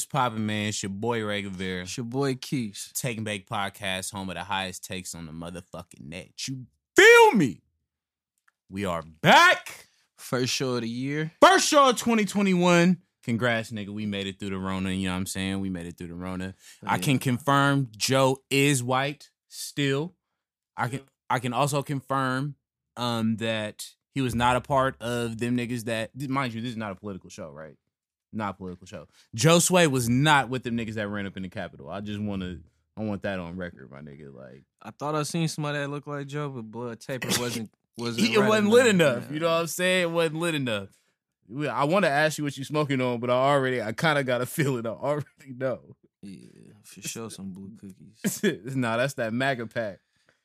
What's poppin', man? It's your boy Ray Guevara. It's your boy Keys. Take and Bake Podcast, home of the highest takes on the motherfucking net. You feel me? We are back. First show of the year. First show of 2021. Congrats, nigga. We made it through the Rona. You know what I'm saying? We made it through the Rona. I can confirm Joe is white still. I can I can also confirm um that he was not a part of them niggas that mind you, this is not a political show, right? Not political show. Joe Sway was not with them niggas that ran up in the Capitol. I just wanna I want that on record, my nigga. Like I thought I seen somebody that looked like Joe, but blood taper wasn't wasn't. it right wasn't lit enough. Yeah. You know what I'm saying? It wasn't lit enough. I want to ask you what you smoking on, but I already, I kind of got a feeling. I already know. Yeah, for sure, some blue cookies. nah, that's that MAGA pack.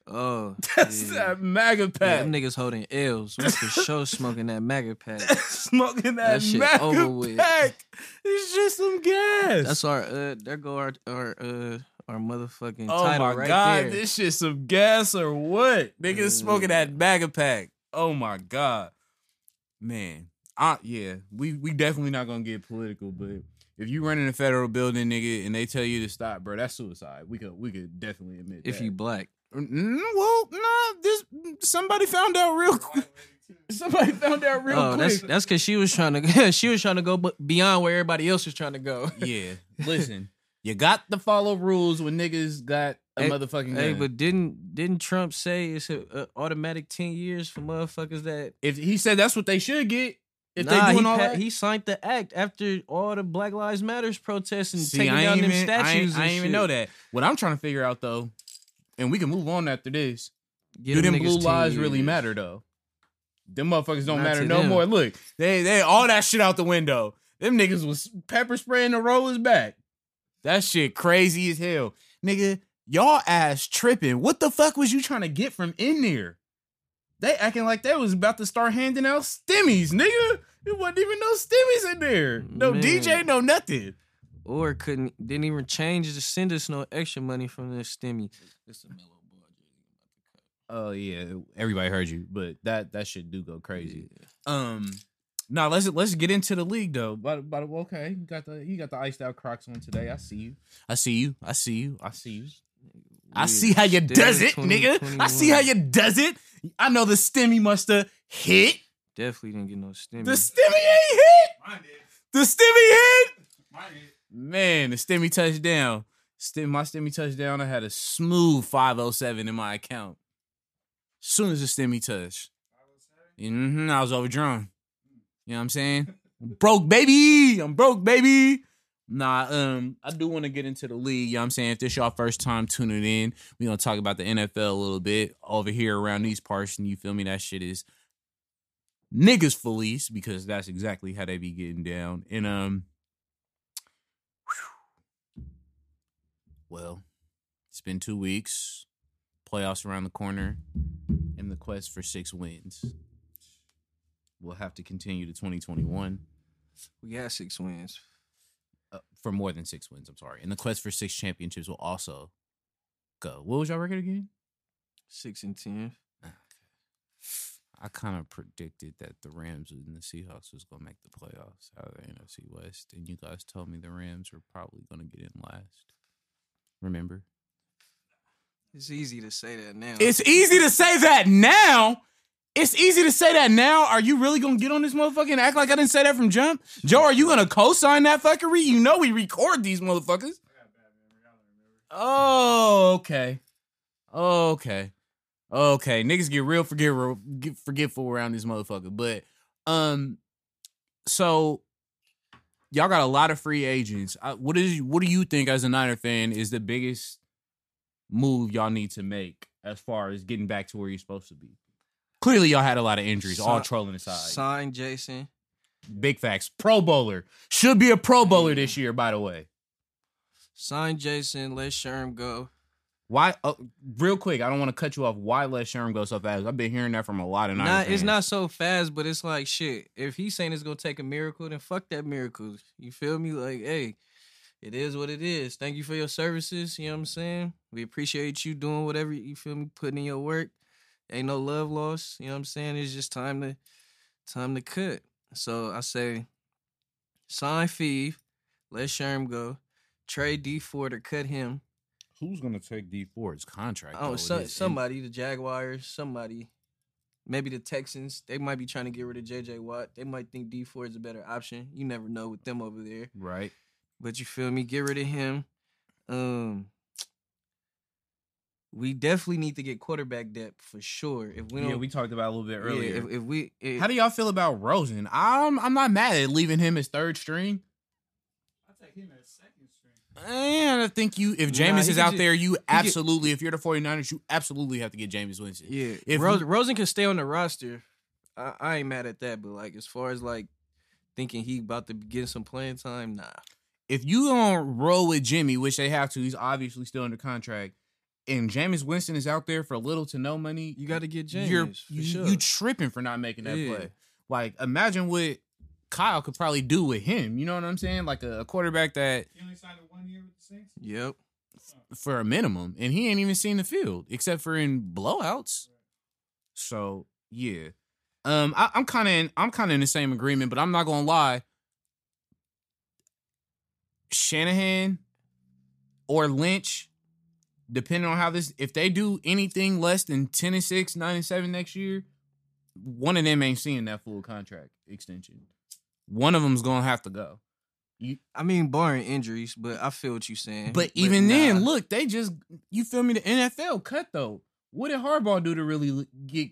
Oh, That's yeah. that MAGA Yeah, pack. them niggas holding L's. We for sure smoking that MAGA pack. smoking that, That shit MAGA over with. pack. It's just some gas. That's our uh there go our our uh our motherfucking oh title my right god, there. this shit some gas or what? Niggas smoking that Mm. MAGA pack. Oh my god, man. I, yeah, we we definitely not gonna get political, but if you run in a federal building, nigga, and they tell you to stop, bro, that's suicide. We could we could definitely admit that. if that. you black. Mm, well, no, this somebody found out real quick. Somebody found out real oh, quick. that's that's because she was trying to she was trying to go beyond where everybody else was trying to go. yeah, listen, you got to follow rules when niggas got a Hey- motherfucking Hey, gun. but didn't didn't Trump say it's a, a automatic ten years for motherfuckers that if he said that's what they should get, if nah, they doing he, all that, he signed the act after all the Black Lives Matters protests and See, taking down ain't them even, I statues. ain't, I and ain't even know that. What I'm trying to figure out though, and we can move on after this. Get do them them blue 10 lives really matter though? Them motherfuckers don't Not matter no them. more. Look, they they all that shit out the window. Them niggas was pepper spraying the rollers back. That shit crazy as hell, nigga. Y'all ass tripping. What the fuck was you trying to get from in there? They acting like they was about to start handing out stimmies, nigga. It wasn't even no stimmies in there. No Man. DJ, no nothing. Or couldn't didn't even change to send us no extra money from the stimmy. It's a mellow bar. Oh yeah, everybody heard you, but that that shit do go crazy. Um, now let's let's get into the league though. But but okay, you got the you got the iced out Crocs on today. I see you. I see you. I see you. I see you. I see how you does it, nigga. I see how you does it. I know the stimmy must have hit. definitely didn't get no stimmy. The stimmy ain't hit. Mine did. The stimmy hit. Man, the stimmy touchdown. My stimmy touchdown. I had a smooth 507 in my account. Soon as the stimmy touched. hmm I was overdrawn. You know what I'm saying? broke, baby. I'm broke, baby. Nah, um, I do want to get into the league. You know what I'm saying? If this y'all first time tuning in, we gonna talk about the NFL a little bit over here around these parts, and you feel me? That shit is niggas felice because that's exactly how they be getting down. And um, well, it's been two weeks. Playoffs around the corner, and the quest for six wins. We'll have to continue to 2021 we got six wins. uh, for more than six wins. I'm sorry, and the quest for six championships will also go. What was your record again? Six and ten. I kind of predicted that the Rams and the Seahawks was gonna make the playoffs out of the NFC West, and you guys told me the Rams were probably gonna get in last. Remember? It's easy to say that now. It's easy to say that now. It's easy to say that now. Are you really gonna get on this motherfucker and act like I didn't say that from jump? Joe, are you gonna co-sign that fuckery? You know we record these motherfuckers. Oh, okay. Okay. Okay. Niggas get real forget get forgetful around this motherfucker. But um so y'all got a lot of free agents. I, what is what do you think as a Niner fan is the biggest move y'all need to make as far as getting back to where you're supposed to be? Clearly y'all had a lot of injuries, all trolling aside. Sign Jason. Big facts. Pro bowler. Should be a pro bowler this year, by the way. Sign Jason. Let Sherm go. Why? Uh, real quick, I don't want to cut you off. Why let Sherm go so fast? I've been hearing that from a lot of Not, it's not so fast, but it's like shit. If he's saying it's gonna take a miracle, then fuck that miracle. You feel me? Like, hey, it is what it is. Thank you for your services. You know what I'm saying? We appreciate you doing whatever you feel me, putting in your work. Ain't no love lost. You know what I'm saying? It's just time to time to cut. So I say sign Feeve, Let Sherm go. Trade Dee Ford or cut him. Who's gonna take Dee Ford's contract? Oh, though? so, somebody, the Jaguars, somebody. Maybe the Texans. They might be trying to get rid of JJ Watt. They might think Dee Ford's a better option. You never know with them over there. right? But you feel me? Get rid of him. Um we definitely need to get quarterback depth for sure. If we don't yeah, we talked about it a little bit yeah, earlier. if, if we if, How do y'all feel about Rosen? I'm I'm not mad at leaving him as third string. I take him as second string. And I think you, if Nah, Jameis he is out ju- there, you absolutely, if you're the 49ers, you absolutely have to get Jameis Winston. Yeah, If Ros- we- Rosen can stay on the roster. I, I ain't mad at that, but like as far as like thinking he about to get some playing time, nah. If you don't roll with Jimmy, which they have to, he's obviously still under contract, and Jameis Winston is out there for little to no money, You got to get James. you're for you, sure. you tripping for not making that Yeah. play. Like imagine what Kyle could probably do with him. You know what I'm saying? Like a, a quarterback that He only signed one year with the Saints. yep. for a minimum, and he ain't even seen the field except for in blowouts. So yeah, um, I, I'm kind of in, I'm kind of in the same agreement, but I'm not gonna lie. Shanahan or Lynch, depending on how this, if they do anything less than ten and six, nine and seven next year, one of them ain't seeing that full contract extension. One of them's gonna have to go. I mean, barring injuries, but I feel what you're saying. But even then, look, they just you feel me? The NFL cut though. What did Harbaugh do to really get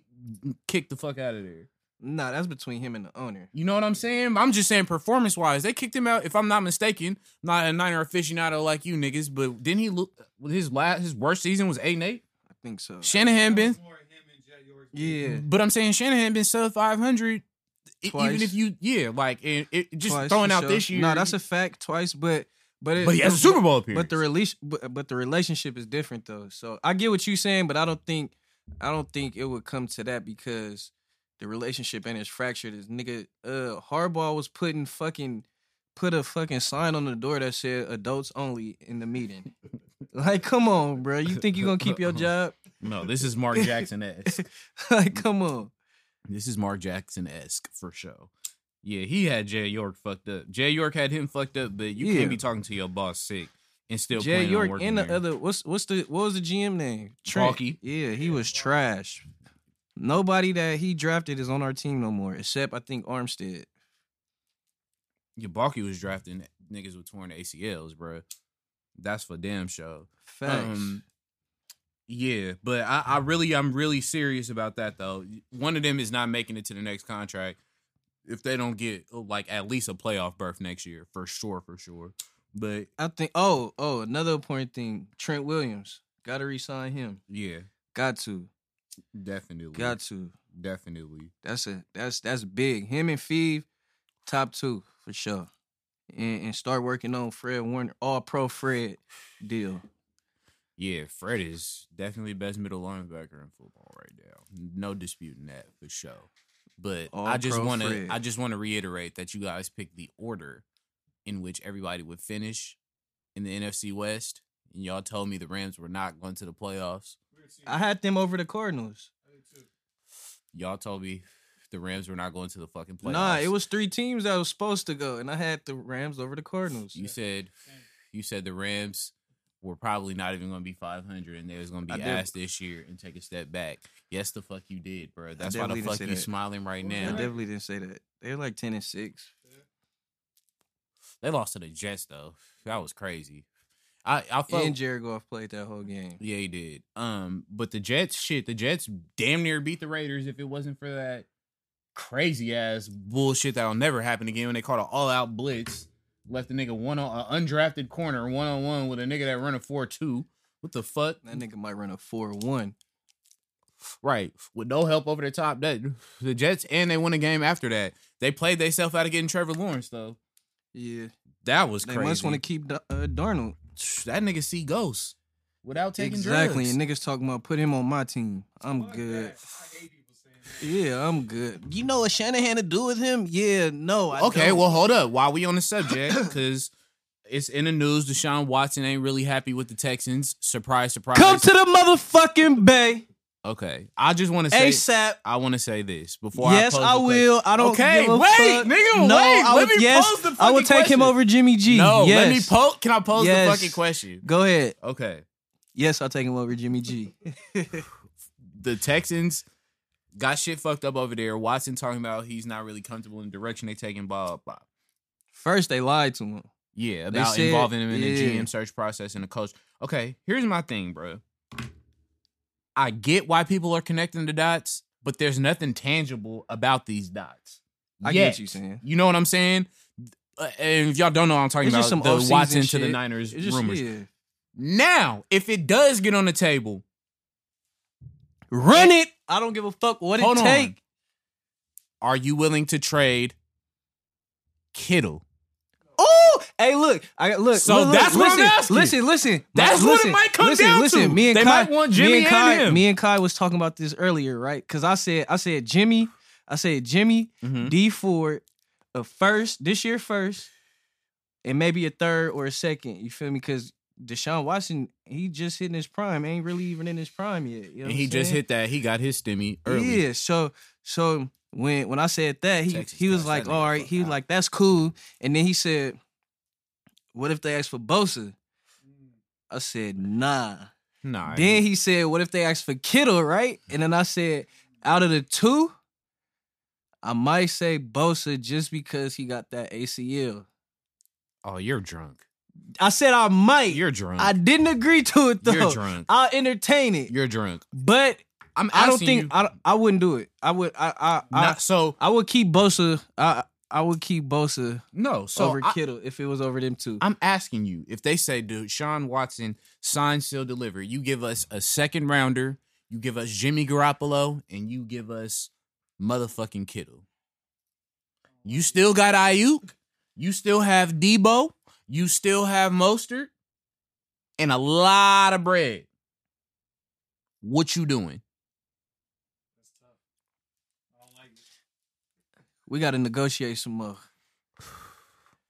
kicked the fuck out of there? nah, that's between him and the owner. You know what I'm saying? I'm just saying performance wise, they kicked him out. If I'm not mistaken, not a Niner aficionado like you niggas, but didn't he look? His last, his worst season was eight and eight. I think so. Shanahan been, More him and Jed Yeah. but I'm saying Shanahan been sub 500. E- Even if you, yeah, like and it, just Twice, throwing out sure. this year. No, that's a fact. Twice, but but it, but he has a Super Bowl appearance. But the release, but, but the relationship is different though. So I get what you're saying, but I don't think I don't think it would come to that because the relationship ain't as fractured as nigga. Uh, Harbaugh was putting fucking put a fucking sign on the door that said adults only in the meeting. like, come on, bro. You think you're gonna keep your job? no, this is Mark Jackson esque. like, come on. This is Mark Jackson esque for sure. Yeah, he had Jed York fucked up. Jed York had him fucked up, but you Yeah. can't be talking to your boss sick and still Jed York and the there. other what's what's the what was the GM name? Baalke. Yeah, he was trash. Nobody that he drafted is on our team no more, except I think Armstead. Your Baalke was drafting niggas with torn ACLs, bro. That's for damn show. Facts. Um, yeah, but I, I really, I'm really serious about that though. One of them is not making it to the next contract if they don't get uh, like at least a playoff berth next year, for sure, for sure. But I think. Oh, oh, another important thing. Trent Williams got to resign him. yeah, Got to, definitely, got to. definitely. That's a that's that's big. Him and Feeve, top two for sure. And, and start working on Fred Warner, all pro Fred deal. Yeah, Fred is definitely best middle linebacker in football right now. No disputing that for sure. But All I just want to I just want to reiterate that you guys picked the order in which everybody would finish in the NFC West, and y'all told me the Rams were not going to the playoffs. I had them over the Cardinals. I did too. Y'all told me the Rams were not going to the fucking playoffs. Nah, it was three teams that was supposed to go, and I had the Rams over the Cardinals. You said you said the Rams were probably not even going to be 500 and they was going to be did. asked this year and take a step back. Yes, the fuck you did, bro. That's why the fuck you that. smiling right Well, I now. did. definitely didn't say that. They're like ten and six. They lost to the Jets though. That was crazy. I I felt And Jared Goff played that whole game. yeah he did. Um, but the Jets shit, the Jets damn near beat the Raiders if it wasn't for that crazy ass bullshit that'll never happen again when they called an all out blitz. Left the nigga one on an undrafted corner one on one with a nigga that run a four two. What the fuck? That nigga might run a four one. Right. With no help over the top. That the Jets and they won a game after that. They played themselves out of getting Trevor Lawrence though. Yeah, That was they crazy. must want to keep uh, Darnold. that nigga see ghosts without taking exactly, drugs. and niggas talking about put him on my team. I'm Fuck good. That. I hate people saying that. Yeah, I'm good. You know what Shanahan to do with him? Yeah, no. I okay, don't. well hold up. While we on the subject, because it's in the news, Deshaun Watson ain't really happy with the Texans. Surprise, surprise. come to the motherfucking bay. Okay, I just want to say. ASAP. I want to say this before. Yes, I, I will. I don't Okay, give a wait, fuck. nigga, no, wait. I Let me yes, pose the question. I would fucking take him over Jimmy G. No, yes. let me pose. Can I pose Yes. the fucking question? Go ahead. Okay, Yes, I'll take him over Jimmy G. the Texans got shit fucked up over there. Watson talking about he's not really comfortable in the direction they taking. Blah blah. First, they lied to him. Yeah, about said- involving him in the. GM search process and the coach. Okay, here's my thing, bro. I get why people are connecting the dots, but there's nothing tangible about these dots. I Yet. get what you saying. You know what I'm saying? Uh, And if y'all don't know, what I'm talking It's about some the Watson to the. Niners just rumors. yeah. Now, if it does get on the table, Run it. I don't give a fuck what hold it on. take. Are you willing to trade Kittle? Oh, hey, look, I look. So look, look, that's what I'm asking. Listen, listen. That's listen, what it might come listen, down listen. to. Me and They Kai, might want Jimmy and and Kai, him. me and Kai was talking about this earlier, right? Because I said, I said Jimmy, I said Jimmy, Mhm. Dee Ford, a first this year first, and maybe a third or a second. You feel me? Because Deshaun Watson, he just hitting his prime. Ain't really even in his prime yet. You know And he just hit that. He got his stimmy early. Yeah, so so when when I said that, he Texas he was like, all right, he was like, that's cool. And then he said, What if they ask for Bosa? I said, nah. Nah. Then he said, What if they ask for Kittle, right? And then I said, out of the two, I might say Bosa just because he got that ACL. oh, you're drunk. I said I might. You're drunk. I didn't agree to it though. You're drunk. I'll entertain it. You're drunk. but I'm I don't think you- I, I wouldn't do it. I would I I, I not so. I would keep Bosa. I I would keep Bosa No, so over I, Kittle if it was over them two. I'm asking you if they say, dude, Sean Watson sign, seal, deliver. You give us a second rounder. You give us Jimmy Garoppolo, and you give us motherfucking Kittle. You still got Aiyuk. You still have Deebo. You still have Mostert and a lot of bread. What you doing? That's tough. I don't like it. we got to negotiate some more.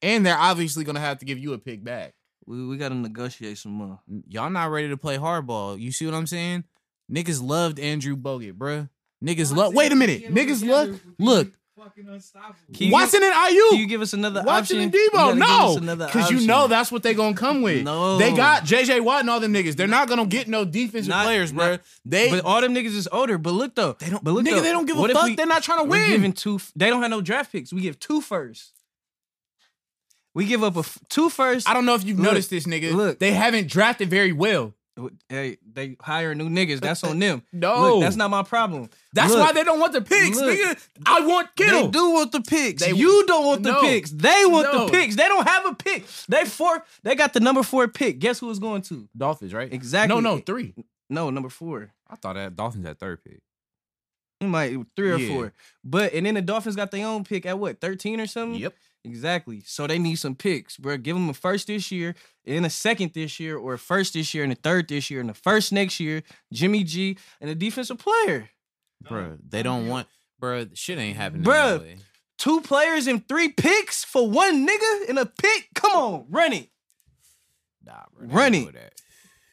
And they're obviously gonna have to give you a pick back. We we got to negotiate some more. Y'all not ready to play hardball. You see what I'm saying? Niggas loved Andrew Bogut, bruh. Niggas love. Wait a minute. Niggas love. Look, Fucking unstoppable. Can you Watson and Can you give us another Watson option? and You Deebo. No, because you know that's what they gonna come with. No. they got JJ Watt and all them niggas. They're not gonna get no defensive Not- players, not- They But all them niggas is older. But look though, they don't. But look nigga, though, they don't give a what if fuck. we- They're not trying to we're win. giving two. They don't have no draft picks. We give two first. We give up a f- two first. I don't know if you've Look, noticed this, nigga. look. they haven't drafted very well. Hey, they hire new niggas. That's on them. No. Look, that's not my problem. That's Look, why they don't want the picks, Look. nigga. I want Kittle. They do want the picks. They- you don't want the No. picks. They want No. the picks. They don't have a pick. They four. They got the number four pick. Guess who it's going to? Dolphins, right? Exactly. No, no, three. No, number four. I thought that Dolphins had third pick. It might three or Yeah. four. But and then the Dolphins got their own pick at what thirteen or something. Yep. Exactly. So they need some picks, bro. Give them a first this year, and a second this year, or a first this year, and a third this year, and a first next year. Jimmy G and a defensive player. Bro, they don't want. Bro, shit ain't happening. Bro, Two players and three picks for one nigga in a pick. Come on, run it. Nah, bro. Run ain't it.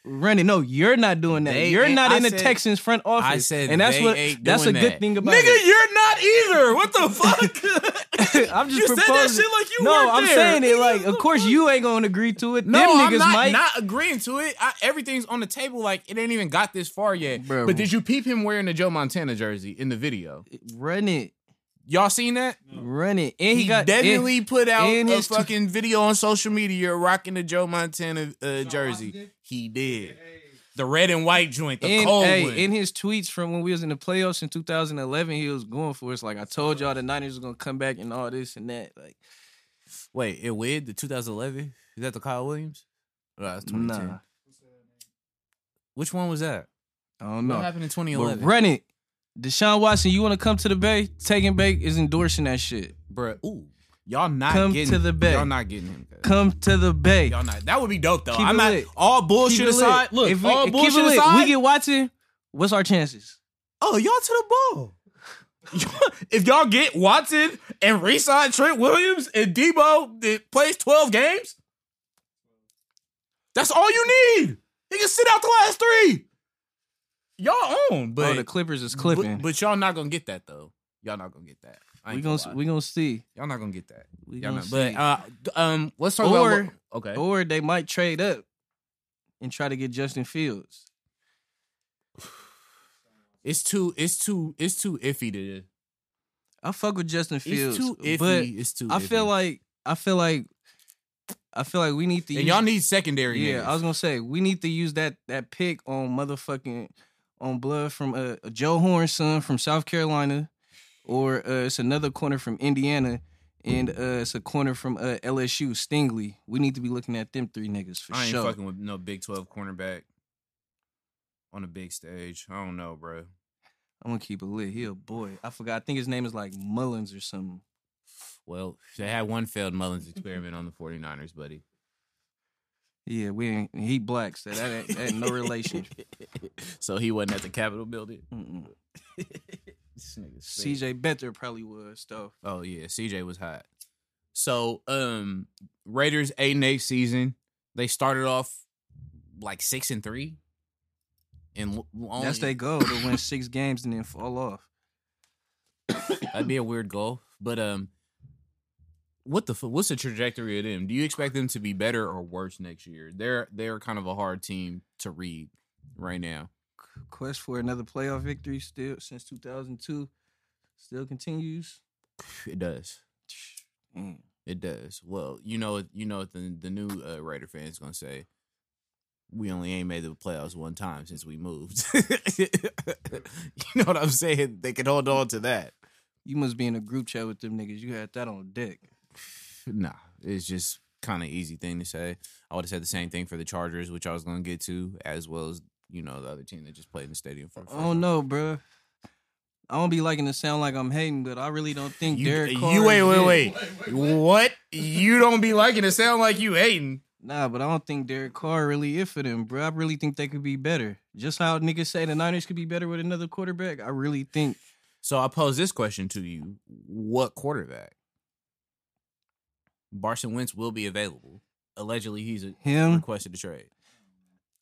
Doing that. Run it. No, you're not doing that. They you're not I in the said- Texans front office. I said and that's they what ain't that's a good that. thing about Nigga, it. you're not either. What the fuck? I'm just you said that shit like you no, weren't there. No, I'm there. saying it like, of course you ain't gonna agree to it. No, Them I'm niggas not, might. not agreeing to it. I, everything's on the table. Like it ain't even got this far yet. Bro. But did you peep him wearing the Joe Montana jersey in the video? Run it, Y'all seen that? run it, and he, He, got definitely and- put out a his tw- fucking video on social media rocking the Joe Montana uh, jersey. Did? He did. The red and white joint, the And, cold hey, one. in his tweets from when we was in the playoffs in 2011, he was going for it. It's like I told y'all the Niners was gonna come back and all this and that. Like, Wait, it with the 2011? Is that the Kyle Williams? Oh, uh, that's 2010. nah, Which one was that? I don't What know. happened in But 2011? run it, Deshaun Watson. You want to come to the Bay? Take and Bake is endorsing that shit. Bruh, ooh. Y'all not Come getting to the Bay. Y'all not getting him. Come to the Bay. Y'all not. That would be dope though. Keep I'm not lit. all bullshit lit. aside. Look, if we, all bullshit lit. aside. we get Watson. What's our chances? oh, y'all to the ball. if y'all get Watson and resign Trent Williams and Deebo that plays 12 games, that's all you need. He can sit out the last three. y'all own, but oh, the Clippers is clipping. But, but y'all not gonna get that though. Y'all not gonna get that. We gonna lie. we gonna see. y'all not gonna get that. We Y'all gonna not, see. but uh, um, let's talk Or- about okay. or they might trade up and try to get Justin Fields. It's too, it's too, it's too iffy to. I fuck with Justin Fields, It's too iffy. but it's too. I feel like I feel like I feel like we need to. and use, y'all need secondary. Yeah, niggas. I was gonna say we need to use that that pick on motherfucking on blood from uh, Joe Horn's son from South Carolina, or uh, it's another corner from Indiana, and uh, it's a corner from uh, LSU Stingley. We need to be looking at them three niggas for sure. I ain't sure. fucking with no Big Twelve cornerback on a big stage. I don't know, bro. I'm gonna keep it lit. He a boy. I forgot. I think his name is like Mullins or something. Well, they had one failed Mullins experiment on the 49ers, buddy. Yeah, we ain't. He black, so that ain't, that ain't no relation. so he wasn't at the Capitol building. CJ Beathard probably was though. Oh yeah, CJ was hot. So um Raiders eight and eight season. They started off like six and three. And only, That's their goal to win six games and then fall off. that'd be a weird goal. But um what the what's the trajectory of them? Do you expect them to be better or worse next year? They're they're kind of a hard team to read right now. Quest for another playoff victory still since 2002 still continues. It does. Damn. It does. Well, you know, you know what the the new uh, Raider fans gonna say. We only ain't made the playoffs one time since we moved. you know what I'm saying? They can hold on to that. You must be in a group chat with them niggas. You had that on deck. Nah, it's just kind of easy thing to say. I would have said the same thing for the Chargers, which I was gonna get to, as well as you know the other team that just played in the stadium for. the first I don't know, bro. I don't be liking to sound like I'm hating, but I really don't think You, Derek Carr. you wait, wait, it. wait. What? You don't be liking to sound like you hating. Nah, but I don't think Derek Carr really it for them, bro. I really think they could be better. Just how niggas say the Niners could be better with another quarterback. I really think So I pose this question to you: What quarterback? Carson Wentz will be available. Allegedly, he's a, him, requested to trade.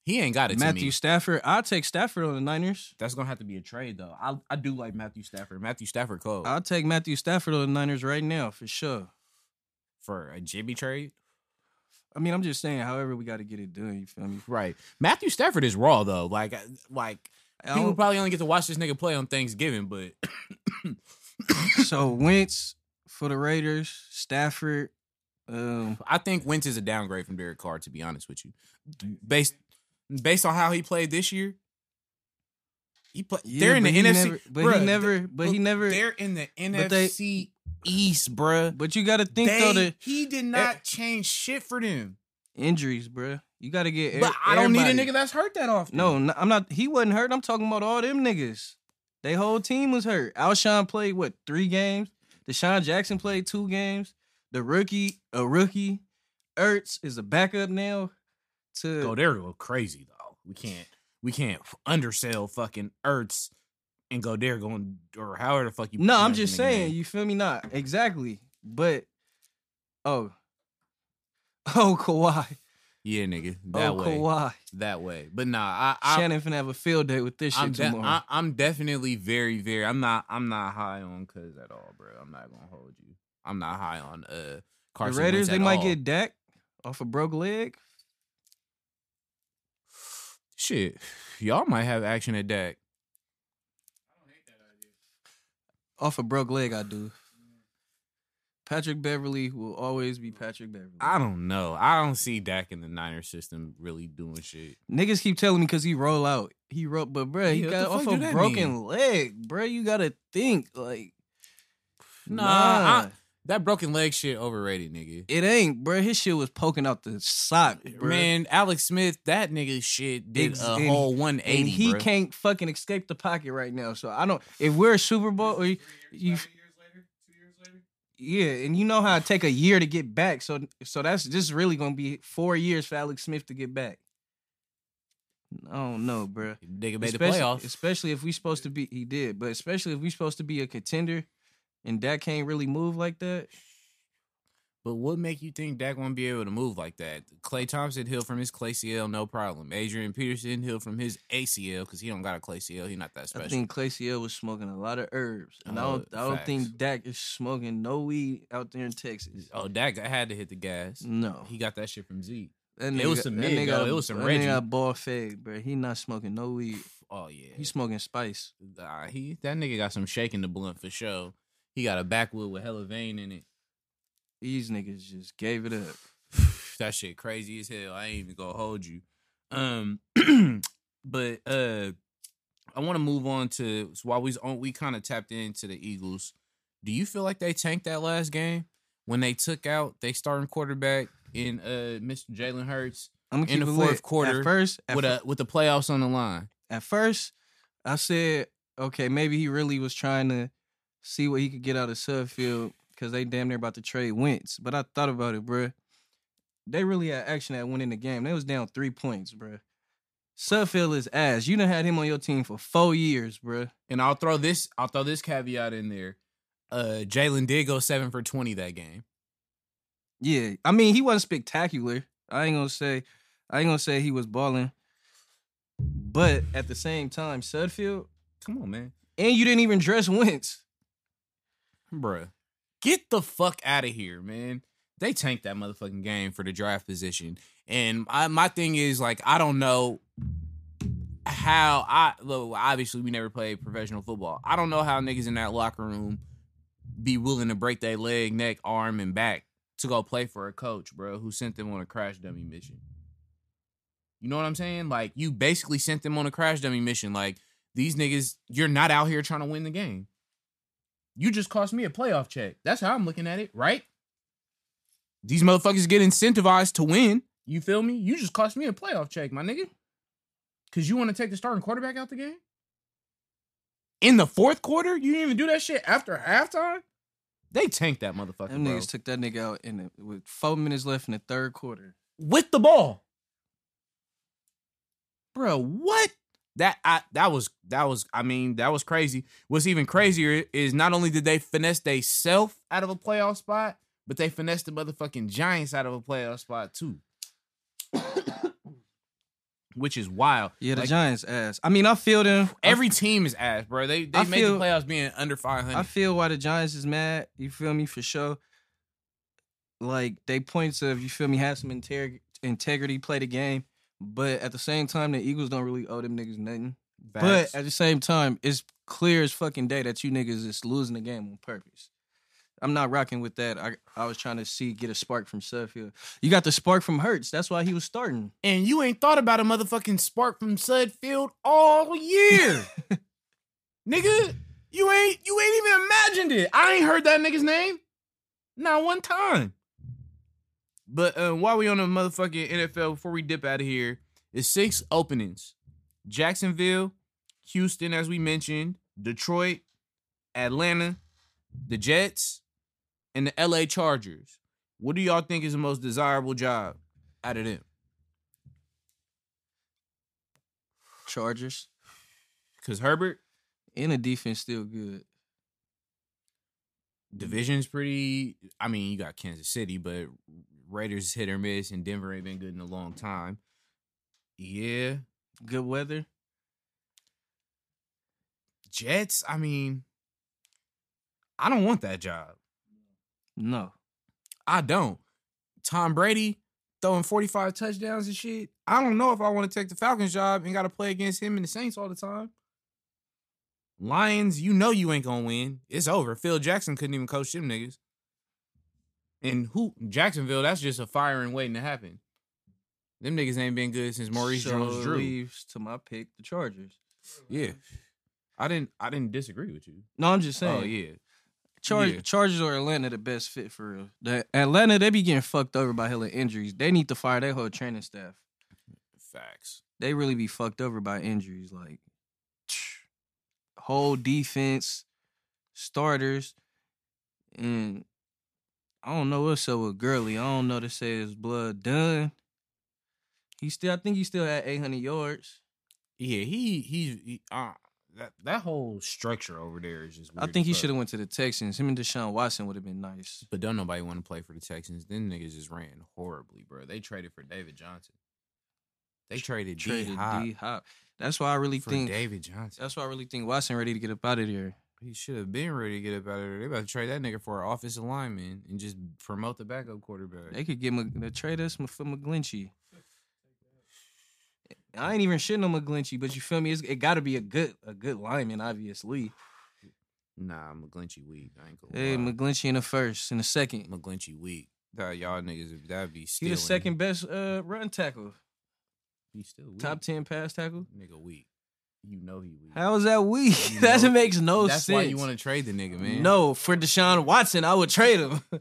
He ain't got it to Matthew me. Stafford. I'll take Stafford on the Niners. That's gonna have to be a trade though. I I do like Matthew Stafford. Matthew Stafford cold I'll take Matthew Stafford on the Niners right now for sure. for a Jimmy trade. I mean, I'm just saying, however we got to get it done. You feel me? Right. Matthew Stafford is raw though. Like like I people probably only get to watch this nigga play on Thanksgiving, but so Wentz for the Raiders, Stafford. Um, I think Wentz is a downgrade from Derek Carr. To be honest with you, based based on how he played this year, he play, yeah, they're in the but NFC. never- but bruh, he never, they- but he never. They're in the but they- NFC East, bruh. But you got to think They- though that he did not change shit for them. injuries, bruh. You got to get. e- But I don't need a nigga that's hurt that often. No, I'm not. He wasn't hurt. I'm talking about all them niggas. They whole team was hurt. Alshon played what three games. DeSean Jackson played two games. The rookie, a rookie, Ertz is a backup now. To go there go crazy though. We can't we can't undersell fucking Ertz and go there going or however the fuck you. no, I'm just saying. name. You feel me? Not exactly, but oh, oh Kawhi, Yeah, nigga, that oh way, Kawhi. that way. But nah, I, I Shannon finna have a field day with this shit I'm, de- tomorrow. I, I'm definitely very, very. I'm not. I'm not high on Cuz at all, bro. I'm not gonna hold you. I'm not high on uh the Raiders, they might all. get Dak off a broke leg. Shit. Y'all might have action at Dak. I don't hate that idea. Off a broke leg, I do. Patrick Beverley will always be Patrick Beverley. I don't know. I don't see Dak in the Niners system really doing shit. Niggas keep telling me because he roll out. He roll, but bruh, he Yeah, got off a broken mean? leg, bruh. You gotta think like, Nah, nah, I- That broken leg shit overrated, nigga. it ain't, bro. His shit was poking out the sock, bruh. Man, Alex Smith, that nigga shit did Ex- a and- whole and 180. he bruh. can't fucking escape the pocket right now. So I don't. If we're a Super Bowl, or you, you years, five years later, two years later. yeah, and you know how it take a year to get back. So so that's just really gonna be four years for Alex Smith to get back. I don't know, bro. Nigga made the especially, playoffs. Especially if we supposed to be, he did, but especially if we supposed to be a contender, and Dak can't really move like that. But what make you think Dak won't be able to move like that? Klay Thompson healed from his Clay CL, no problem. Adrian Peterson healed from his ACL because he don't got a Clay CL. He not that special. I think Clay CL was smoking a lot of herbs, and I Oh, don't. I don't think oh, Dak is smoking no weed out there in Texas. oh, Dak had to hit the gas. No, He got that shit from Zeke. that it was nigga- some that nigga got- It was some that Reggie. nigga got ball fade, bro. He not smoking no weed. Oh yeah, He smoking spice. Nah, he that nigga got some shaking the blunt for sure. He got a backwood with hella vein in it. These niggas just gave it up. that shit crazy as hell. I ain't even gonna hold you. Um, but uh, I want to move on to so while we on we kind of tapped into the Eagles. Do you feel like they tanked that last game when they took out they starting quarterback in uh Mr. Jalen Hurts In the fourth lit. quarter At first, at, with a with the playoffs on the line? at first, I said, okay, maybe he really was trying to see what he could get out of Sudfeld because they damn near about to trade Wentz. But I thought about it, bruh. They really had action that at winning the game. They was down three points, bruh. Sudfeld is ass. You done had him on your team for four years, bruh. And I'll throw this I'll throw this caveat in there. Uh, Jalen did go seven for twenty that game. Yeah, I mean he wasn't spectacular. I ain't gonna say, I ain't gonna say he was balling. But at the same time, Sudfeld, Come on, man. and you didn't even dress Wentz. Bruh. Get the fuck out of here, man. They tanked that motherfucking game for the draft position. And I, my thing is, like, I don't know how I look, obviously we never played professional football. I don't know how niggas in that locker room be willing to break their leg, neck, arm, and back to go play for a coach, bro, who sent them on a crash dummy mission. You know what I'm saying? Like, you basically sent them on a crash dummy mission. Like, these niggas, you're not out here trying to win the game. You just cost me a playoff check. That's how I'm looking at it, right? These motherfuckers get incentivized to win. You feel me? You just cost me a playoff check, my nigga. Cause you want to take the starting quarterback out the game? In the fourth quarter? You didn't even do that shit after halftime? They tanked that motherfucker, Them niggas took that nigga out in the, with four minutes left in the third quarter. with the ball. Bro, what? That I that was that was I mean, that was crazy. What's even crazier is not only did they finesse they self out of a playoff spot, but they finessed the motherfucking Giants out of a playoff spot too. Which is wild. Yeah, the Like, Giants ass. I mean, I feel them. I every team is ass, bro. They they I made feel- the playoffs being under 500. I feel why the Giants is mad. You feel me for sure. Like they points of you feel me have some integ- integrity, play the game, but at the same time the Eagles don't really owe them niggas nothing. Facts. But at the same time, it's clear as fucking day that you niggas is losing the game on purpose. I'm not rocking with that. I I was trying to see get a spark from Sudfeld. You got the spark from Hurts. That's why he was starting. and you ain't thought about a motherfucking spark from Sudfeld all year. nigga, you ain't you ain't even imagined it. I ain't heard that nigga's name. Not one time. But uh, while we on the motherfucking NFL, before we dip out of here, is six openings. Jacksonville, Houston, as we mentioned, Detroit, Atlanta, the Jets, and the LA Chargers. What do y'all think is the most desirable job out of them? Chargers Cause Herbert and the defense still good. division's pretty. I mean, you got Kansas City, but Raiders hit or miss, and Denver ain't been good in a long time. Yeah, Good weather. Jets. I mean, I don't want that job. No. I don't. Tom Brady throwing forty five touchdowns and shit. I don't know if I want to take the Falcons job and got to play against him and the Saints all the time. Lions, you know you ain't gonna win. It's over. Phil Jackson couldn't even coach them niggas. And who Jacksonville? That's just a firing waiting to happen. Them niggas ain't been good since Maurice so Jones Drew. leaves to my pick, the Chargers. Yeah, I didn't. I didn't disagree with you. No, I'm just oh, saying. Oh yeah, Char- yeah. Chargers or Atlanta the best fit for real. The Atlanta, they be getting fucked over by hella injuries. They need to fire their whole training staff. facts. They really be fucked over by injuries. Like whole defense, starters, and I don't know what's up with Gurley. I don't know to say his blood done. He still, I think he still had 800 yards. Yeah, he he's he, uh, that that whole structure over there is just. I think he should have went to the Texans. Him and Deshaun Watson would have been nice. But don't nobody want to play for the Texans. Them niggas just ran horribly, bro. They traded for David Johnson. They traded, D Traded Hop D Hop. That's why I really for think. David Johnson. That's why I really think Watson ready to get up out of there. He should have been ready to get up out of there. They about to trade that nigga for an offensive lineman and just promote the backup quarterback. They could get Mc, the trade us for McGlinchey. I ain't even shitting on McGlinchey, but you feel me? It's, it got to be a good a good lineman, obviously. Nah, McGlinchey weak. I ain't gonna Hey, lie. McGlinchey in the first, in the second. McGlinchey weak. That y'all niggas, that'd be He stealing. the second best uh, run tackle, He still weak. top ten pass tackle. nigga weak. You know he weak. How is that weak? You that know- makes no That's sense. why you want to trade the nigga, man. No, for Deshaun Watson, I would trade him.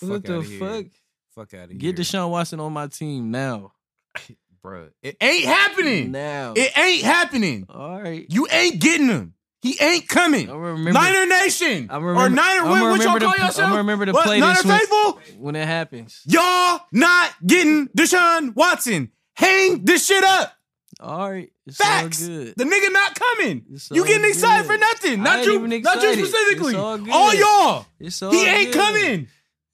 What the fuck? Fuck out of here. Get Deshaun Watson on my team now. bro. It ain't happening. Now. It ain't happening. All right. You ain't getting him. He ain't coming. I remember Niner Nation I remember, or Niner. What, y'all call yourself? I'ma remember to play Niner this faithful. when it happens. Y'all not getting Deshaun Watson. Hang this shit up. All right. It's Facts. all good. The nigga not coming. It's you getting excited good. for nothing. Not you. Not you specifically. All. All y'all. It's all He ain't good. coming.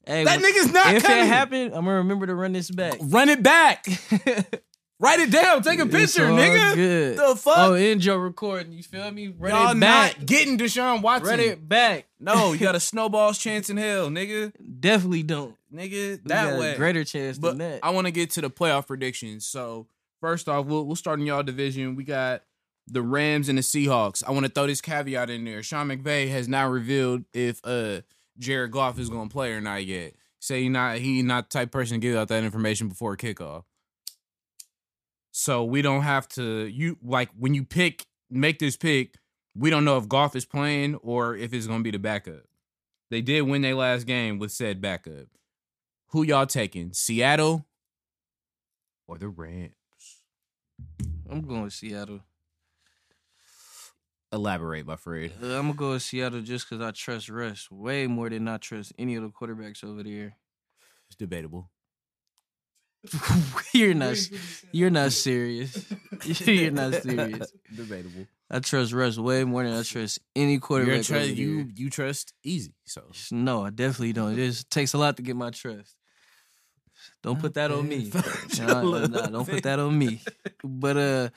Hey, That when- nigga's not if coming. it happened, I'm gonna remember to run this back. Run it back. Write it down. Take a It's picture, nigga. Good. The fuck? Oh, and Joe recording. You feel me? Run Y'all it back. not getting Deshaun Watson. Run it back. No, you got a snowball's chance in hell, nigga. Definitely don't. Nigga, We that got way. a greater chance But than that. I want to get to the playoff predictions. So first off, we'll we'll start in y'all division. We got the Rams and the Seahawks. I want to throw this caveat in there. Sean McVay has not revealed if uh Jared Goff is going to play or not yet. Say he not he not the type person to give out that information before kickoff. So we don't have to you like when you pick make this pick. We don't know if Goff is playing or if it's going to be the backup. They did win their last game with said backup. Who y'all taking? Seattle or the Rams? I'm going with Seattle. Elaborate, my friend. Uh, I'm gonna go with Seattle just because I trust Russ way more than I trust any of the quarterbacks over there. It's debatable. you're not. You're not serious. you're not serious. debatable. I trust Russ way more than I trust any quarterback. Tr- over you you trust easy. So No, I definitely don't. It takes a lot to get my trust. Don't put that on me. Don't put that on me. But uh,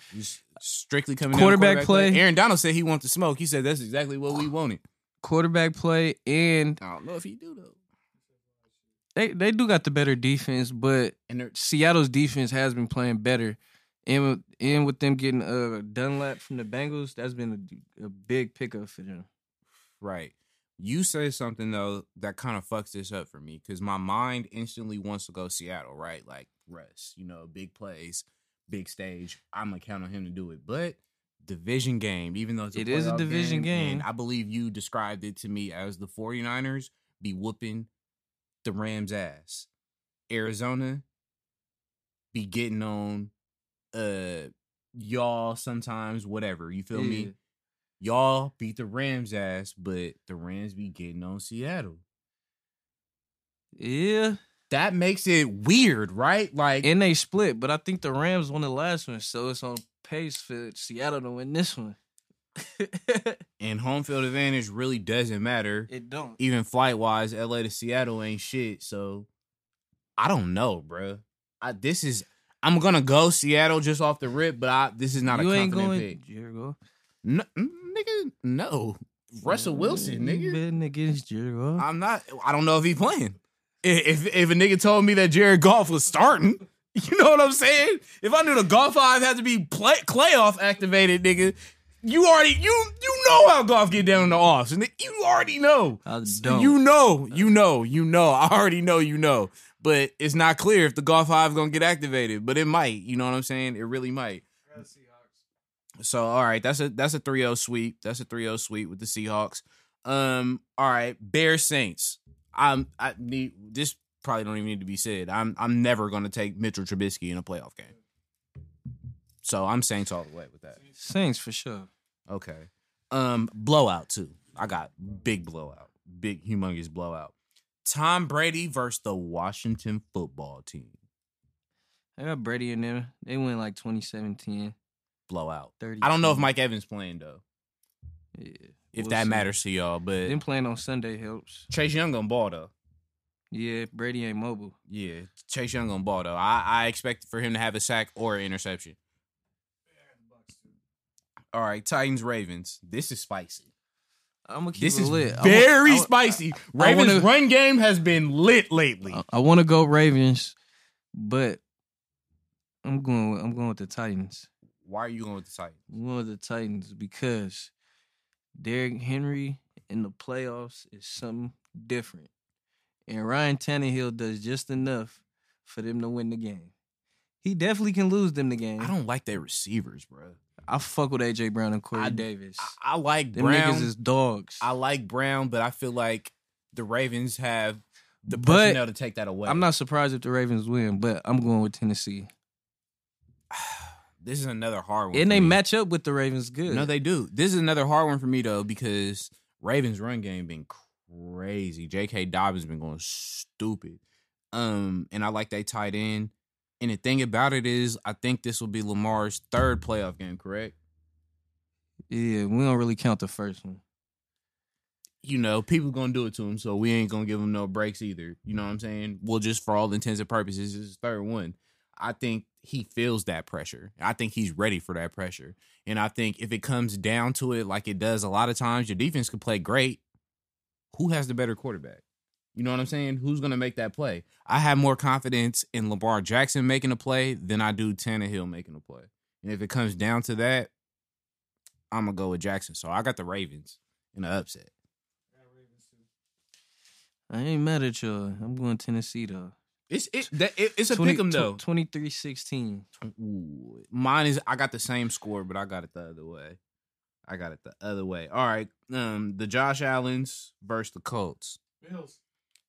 strictly coming down Quarterback play. Aaron Donald said he wants to smoke. He said that's exactly what we wanted. quarterback play and I don't know if he do though. they they do got the better defense, but And Seattle's defense has been playing better. And with, and with them getting uh Dunlap from the Bengals, that's been a, a big pickup for them. right. You say something though that kind of fucks this up for me because my mind instantly wants to go Seattle, right? Like Russ, you know, big plays, big stage. I'm gonna count on him to do it, but division game, even though it's a It is a division game. and I believe you described it to me as the 49ers be whooping the Rams' ass. Arizona be getting on uh y'all sometimes, whatever. You feel me? Y'all beat the Rams' ass, but the Rams be getting on Seattle. Yeah, That makes it weird, right? Like and they split, but I think the Rams won the last one, so it's on pace for Seattle to win this one. and home field advantage really doesn't matter. it don't. Even flight wise, LA to Seattle ain't shit. So I don't know, bro. I this is I'm gonna go Seattle just off the rip, but I this is not you a ain't confident going, pick. No, nigga, no. Russell Wilson, nigga. betting against Jericho. I'm not. I don't know if he playing. I- If if a nigga told me that Jared Goff was starting, you know what I'm saying? If I knew the golf five had to be play, playoff activated, nigga, you already you you know how Goff get down in the offs, and you already know. I don't. You know, you know, you know. I already know, you know. But it's not clear if the golf five gonna get activated, but it might. You know what I'm saying? It really might. So all right, that's a that's a 3-0 sweep. That's a 3-0 sweep with the Seahawks. Um, all right, Bear Saints. I'm I need this probably don't even need to be said. I'm I'm never gonna take Mitchell Trubisky in a playoff game. So I'm Saints all the way with that. Saints for sure. Okay. Um, blowout too. I got big blowout. Big humongous blowout. Tom Brady versus the Washington football team. I got Brady in there. They went like 27 10, Blowout. 30. I don't know if Mike Evans playing though. Yeah. if we'll that see. matters to y'all. But Them playing on Sunday helps. Chase Young gonna ball though. Yeah, Brady ain't mobile. Yeah, Chase Young gonna ball though. I, I expect for him to have a sack or an interception. All right, Titans Ravens. This is spicy. I'm gonna keep This it is lit. Very I wa- spicy. I Ravens wanna- run game has been lit lately. I, I want to go Ravens, but I'm going. with- I'm going with the Titans. Why are you going with the Titans? I'm going with the Titans because Derrick Henry in the playoffs is something different, and Ryan Tannehill does just enough for them to win the game. He definitely can lose them the game. I don't like their receivers, bro. I fuck with AJ Brown and Corey I- Davis. I, I like them Brown. niggas is dogs. I like Brown, but I feel like the Ravens have the But personnel to take that away. I'm not surprised if the Ravens win, but I'm going with Tennessee. This is another hard one. And they me. match up with the Ravens good. No, they do. This is another hard one for me though because Ravens run game been crazy. J.K. Dobbins been going stupid. Um, and I like they tight end. And the thing about it is, I think this will be Lamar's third playoff game. Correct? Yeah, we don't really count the first one. You know, people gonna do it to him, so we ain't gonna give him no breaks either. You know what I'm saying? Well, just for all intents and purposes, this is his third one. I think he feels that pressure. I think he's ready for that pressure. And I think if it comes down to it, like it does a lot of times, your defense could play great. Who has the better quarterback? You know what I'm saying? Who's going to make that play? I have more confidence in Lamar Jackson making a play than I do Tannehill making a play. And if it comes down to that, I'm going to go with Jackson. So I got the Ravens in an upset. I ain't mad at y'all. I'm going Tennessee though. It's it, that, it it's a 20 pick 'em though. 23-16. Ooh, mine is I got the same score, but I got it the other way. I got it the other way. All right. Um, the Josh Allens versus the Colts. Bills.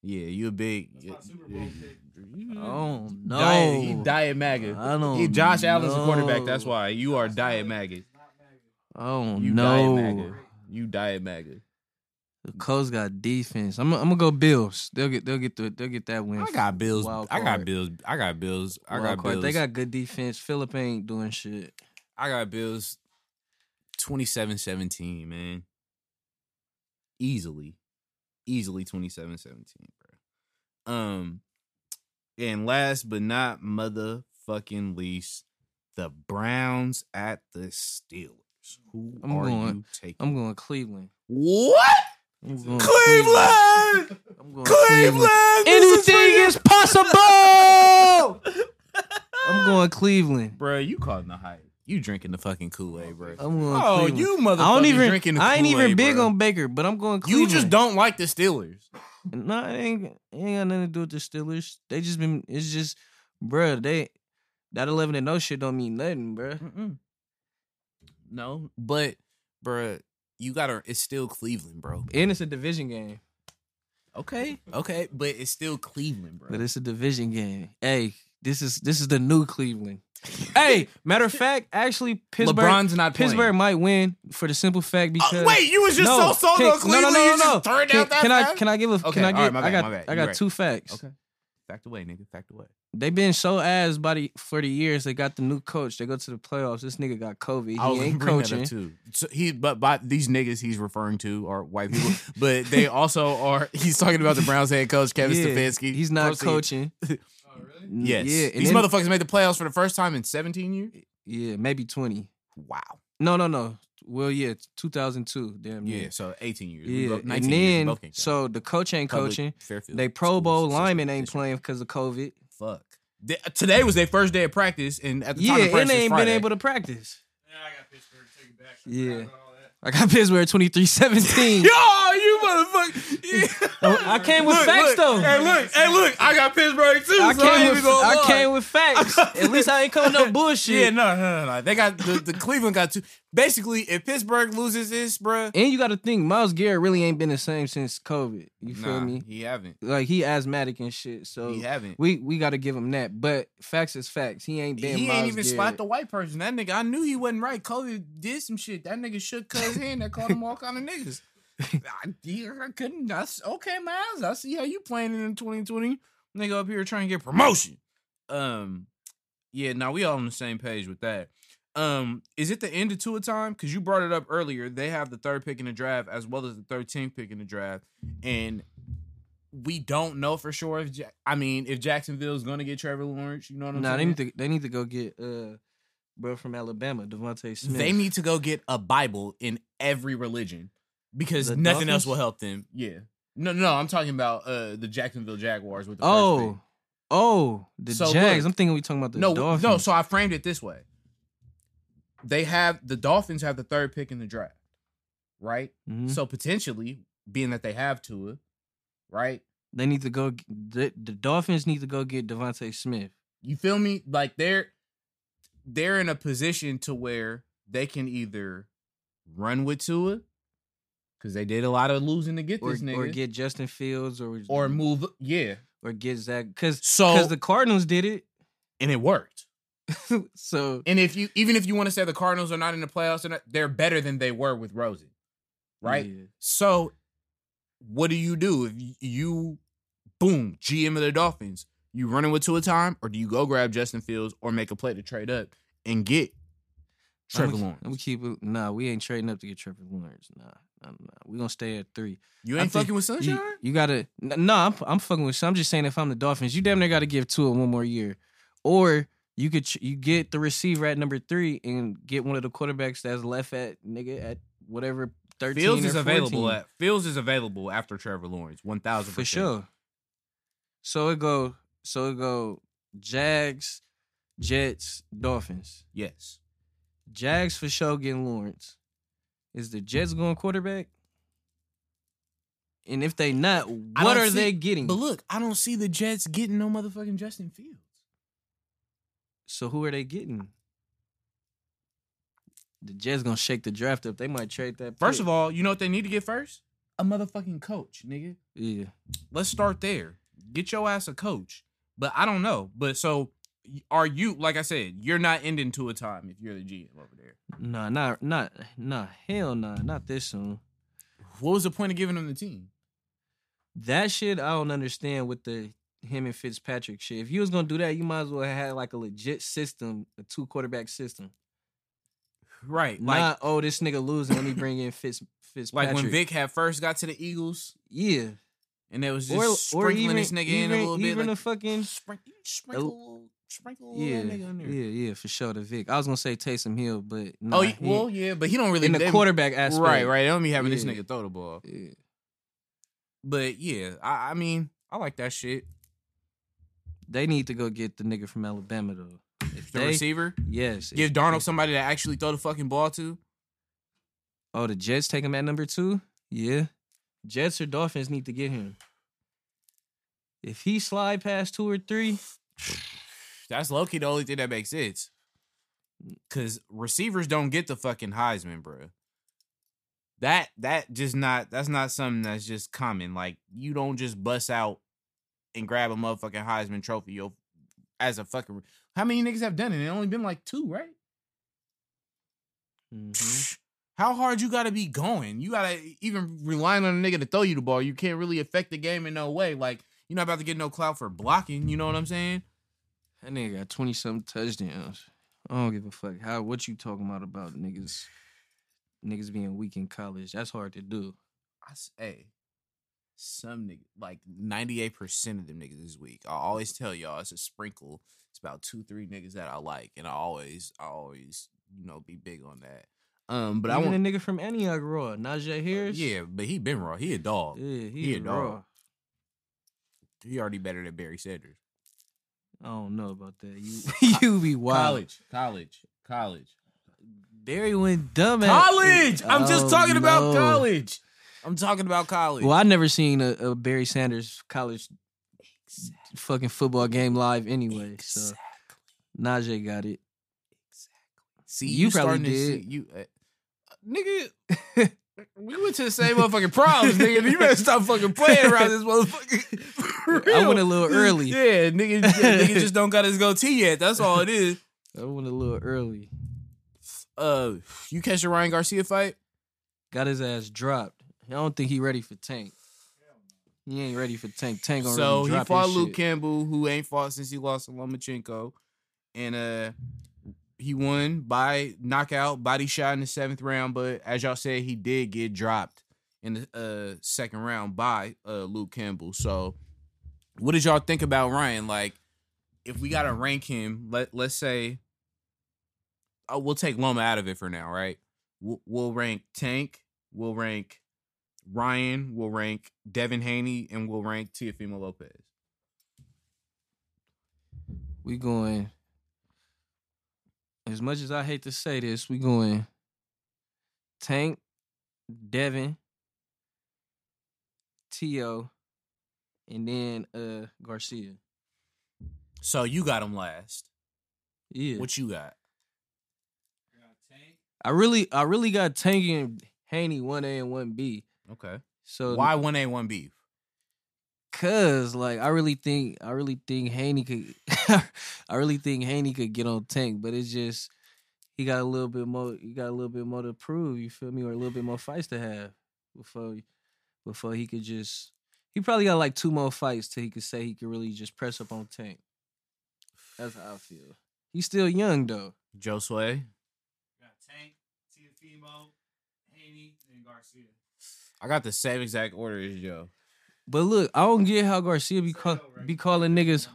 Yeah, you a big. That's my Super Bowl pick. Oh no. Diet, he diet MAGA. I don't He, Josh Allen's a quarterback. That's why you are diet MAGA. Oh You no. diet MAGA. You diet MAGA. The Colts got defense. I'm I'm gonna go Bills. They'll get they'll get the they'll get that win. I got Bills. I got. Bills. I got Bills. I Wild got card. Bills. They got good defense. Philip ain't doing shit. I got Bills 27-17, man. Easily. Easily 27-17, bro. Um and last but not motherfucking least, the Browns at the Steelers. Who I'm are going- you taking? I'm going Cleveland. what? I'm Cleveland! I'm going Cleveland! This Anything is possible. I'm going Cleveland. Bro, you calling the hype. You drinking the fucking Kool-Aid, bro. I'm going Oh, Cleveland. you motherfucker I don't even. drinking the I ain't even big bro. on Baker, but I'm going You Cleveland. You just don't like the Steelers. No, it ain't, it ain't got nothing to do with the Steelers. They just been. It's just, bro. They that eleven and no shit don't mean nothing, bro. Mm-mm. No, but bruh, you gotta. It's still Cleveland, bro. And it's a division game. Okay, okay, but it's still Cleveland, bro. But it's a division game. Hey, this is this is the new Cleveland. hey, matter of fact, actually, Pittsburgh LeBron's not playing. Pittsburgh might win for the simple fact uh, because Oh, wait, you was just no, so sold on Cleveland. No, no, no, you no, just no. threw Can, out that can I can I give a Okay, can I get right, my I got bad. I got right. two facts. Okay, fact away, nigga. Fact away. They been so ass by the, for the years. They got the new coach. They go to the playoffs. This nigga got COVID. I was He ain't coaching. too. So he, but by these niggas he's referring to are white people, but they also are. He's talking about the Browns head coach Kevin Yeah, Stefanski. He's not Proceed. coaching. Oh, really? Yes, Yeah. these then- motherfuckers made the playoffs for the first time in 17 years. Yeah, maybe twenty. Wow. No, no, no. Well, yeah, two thousand two. Damn. Yeah, so 18 years. We Yeah. both- And 19 years. We then so the coach ain't Public coaching. Fairfield They Pro Bowl linemen ain't playing because of COVID. Fuck. They- today was their first day of practice, and at the Yeah, time of practice and they ain't Friday. been able to practice. Yeah, I got Pittsburgh. Take it back. Yeah. Forgot about all that. I got Pittsburgh 23-17. Yo, you motherfucker! Oh, I came with Look, facts look, though. Hey, look, hey, look! I got Pittsburgh too. I so came even with I came with facts. At least I ain't coming no bullshit. Yeah, no, no, no, no. They got the, the Cleveland got two. Basically, if Pittsburgh loses this, bruh, And you got to think, Myles Garrett really ain't been the same since COVID. You feel nah, me? he haven't. Like he asthmatic and shit. So He haven't. we we got to give him that. But facts is facts. He ain't been. he Myles ain't even Garrett. spot the white person. That nigga, I knew he wasn't right. COVID did some shit. That nigga shook cuz hand that called him all kind of niggas. I, I couldn't. That's okay, Myles. I see how you playing in 2020. Nigga up here trying to get promotion. Um, yeah, now we all on the same page with that. Um, is it the end of Tua time? Because you brought it up earlier. They have the third pick in the draft as well as the thirteenth pick in the draft, and we don't know for sure if Ja- I mean if Jacksonville is going to get Trevor Lawrence. You know what I'm Nah, they saying? need to they need to go get uh bro from Alabama, DeVonta Smith. They need to go get a Bible in every religion because The nothing else will help them. Yeah. No, no, I'm talking about uh the Jacksonville Jaguars with the. Oh, oh, the So, Jags. look. I'm thinking we talking about the no, Dolphins. no. So I framed it this way: they have the Dolphins have the third pick in the draft, right? Mhm. So potentially, being that they have Tua, right? they need to go. The, the Dolphins need to go get DeVonta Smith. You feel me? Like they're they're in a position to where they can either run with Tua because they did a lot of losing to get Or, this nigga, or get Justin Fields or or move. Yeah. or get Zach because So because the Cardinals did it. and it worked. so And if you even if you want to say the Cardinals are not in the playoffs, they're, not, they're better than they were with Rosen, right? yeah. So, what do you do if you, boom, GM of the Dolphins? You running with Tua time, or do you go grab Justin Fields or make a play to trade up and get Trevor I'm, Lawrence? I'm keep it. Nah, we ain't trading up to get Trevor Lawrence. Nah, nah, nah. We gonna stay at three. You ain't fucking with Sunshine. You, you gotta. No, I'm I'm fucking with. I'm just saying if I'm the Dolphins, you damn near got to give Tua one more year, or you could ch- you get mm. the receiver at number three and get one of the quarterbacks that's left at nigga at whatever thirteen. Fields is available at Fields is available after Trevor Lawrence, one thousand for sure. So it go. So it go. Jags, Jets, Dolphins. Yes, Jags for sure getting Lawrence. Is the Jets going quarterback? And if they not, what are see- they getting? but look, I don't see the Jets getting no motherfucking Justin Fields. So who are they getting? The Jets gonna shake the draft up. They might trade that. First pick. of all, you know what they need to get first? A motherfucking coach, nigga. yeah, let's start there. Get your ass a coach. But I don't know. But so are you like I said, you're not ending Tua time if you're the GM over there. nah, not not nah, hell nah, not this soon. What was the point of giving them the team? That shit I don't understand with the him and Fitzpatrick shit. If you was gonna do that, you might as well have had like a legit system, a two quarterback system. Right. Like Not oh this nigga losing, let me bring in Fitz Fitzpatrick. like when Vic had first got to the Eagles yeah, and it was just or sprinkling even this nigga even, in a little bit. even like, a fucking sprinkle, sprinkle, sprinkle yeah nigga in there. yeah yeah for sure the Vic. I was gonna say Taysom Hill, but oh, nah, Oh, he- well, yeah, but he don't really in the they- quarterback aspect, Right, right. They don't be having this nigga throw the ball. Yeah. But yeah, I, I mean, I like that shit. They need to go get the nigga from Alabama though. If The they, receiver. yes, Give Darnold if- somebody to actually throw the fucking ball to. Oh, the Jets take him at number two. Yeah, Jets or Dolphins need to get him. If he slide past two or three, That's low key the only thing that makes sense. Cause receivers don't get the fucking Heisman, bro. That that just not that's not something that's just common. Like you don't just bust out and grab a motherfucking Heisman trophy yo, as a fucking. How many niggas have done it? It only been like two, right? Mhm. How hard you gotta be going? You gotta even relying on a nigga to throw you the ball. You can't really affect the game in no way. Like you're not about to get no clout for blocking. You know what I'm saying? that nigga got twenty something touchdowns. I don't give a fuck how what you talking about about niggas, niggas being weak in college. That's hard to do. I say some niggas like 98% of them niggas this week. I always tell y'all it's a sprinkle. It's about two, three niggas that I like. And I always, I always, you know, be big on that. Um, but But I want a nigga from Antioch Raw, Najee Harris. Yeah, but he been raw. He a dog. yeah, he, he a dog. raw. He already better than Barry Sanders. I don't know about that. You you be wild. College, college, college. Barry went dumb at College. I'm just Oh, talking about college. I'm talking about college. Well, I never seen a, a Barry Sanders college fucking football game live anyway. So Najee got it. Exactly. See, You you, probably did. see you, uh, nigga. we went to the same motherfucking proms, nigga. You better stop fucking playing around this motherfucker. I went a little early. Yeah, nigga, nigga just don't got his goatee yet. That's all it is. I went a little early. Uh, you catch the Ryan Garcia fight? Got his ass dropped. I don't think he ready for Tank. He ain't ready for Tank. Tank gonna So really he fought his Luke shit. Campbell, who ain't fought since he lost to Lomachenko, and uh, he won by knockout, body shot in the seventh round. But as y'all said, he did get dropped in the uh, second round by uh, Luke Campbell. So, what did y'all think about Ryan? Like, if we gotta rank him, let let's say, uh, we'll take Loma out of it for now, right? We'll, we'll rank Tank, we'll rank Ryan, we'll rank Devin Haney, and we'll rank Teofimo Lopez. We going. As much as I hate to say this, we going. Tank, Devin, Tio, and then uh Garcia. So you got him last. Yeah. What you got? I really I really got Tank and Haney one A and one B. Okay. So Why one A one B? Cause like I really think I really think Haney could I really think Haney could get on Tank, but it's just he got a little bit more he got a little bit more to prove, you feel me, or a little bit more fights to have before before he could just he probably got like two more fights till he could say he could really just press up on Tank. That's how I feel. He's still young though. Joe Sway. Got Tank, Teofimo, Haney, and Garcia. I got the same exact order as Joe. But look, I don't get how Garcia be call, Say no, right? be calling niggas.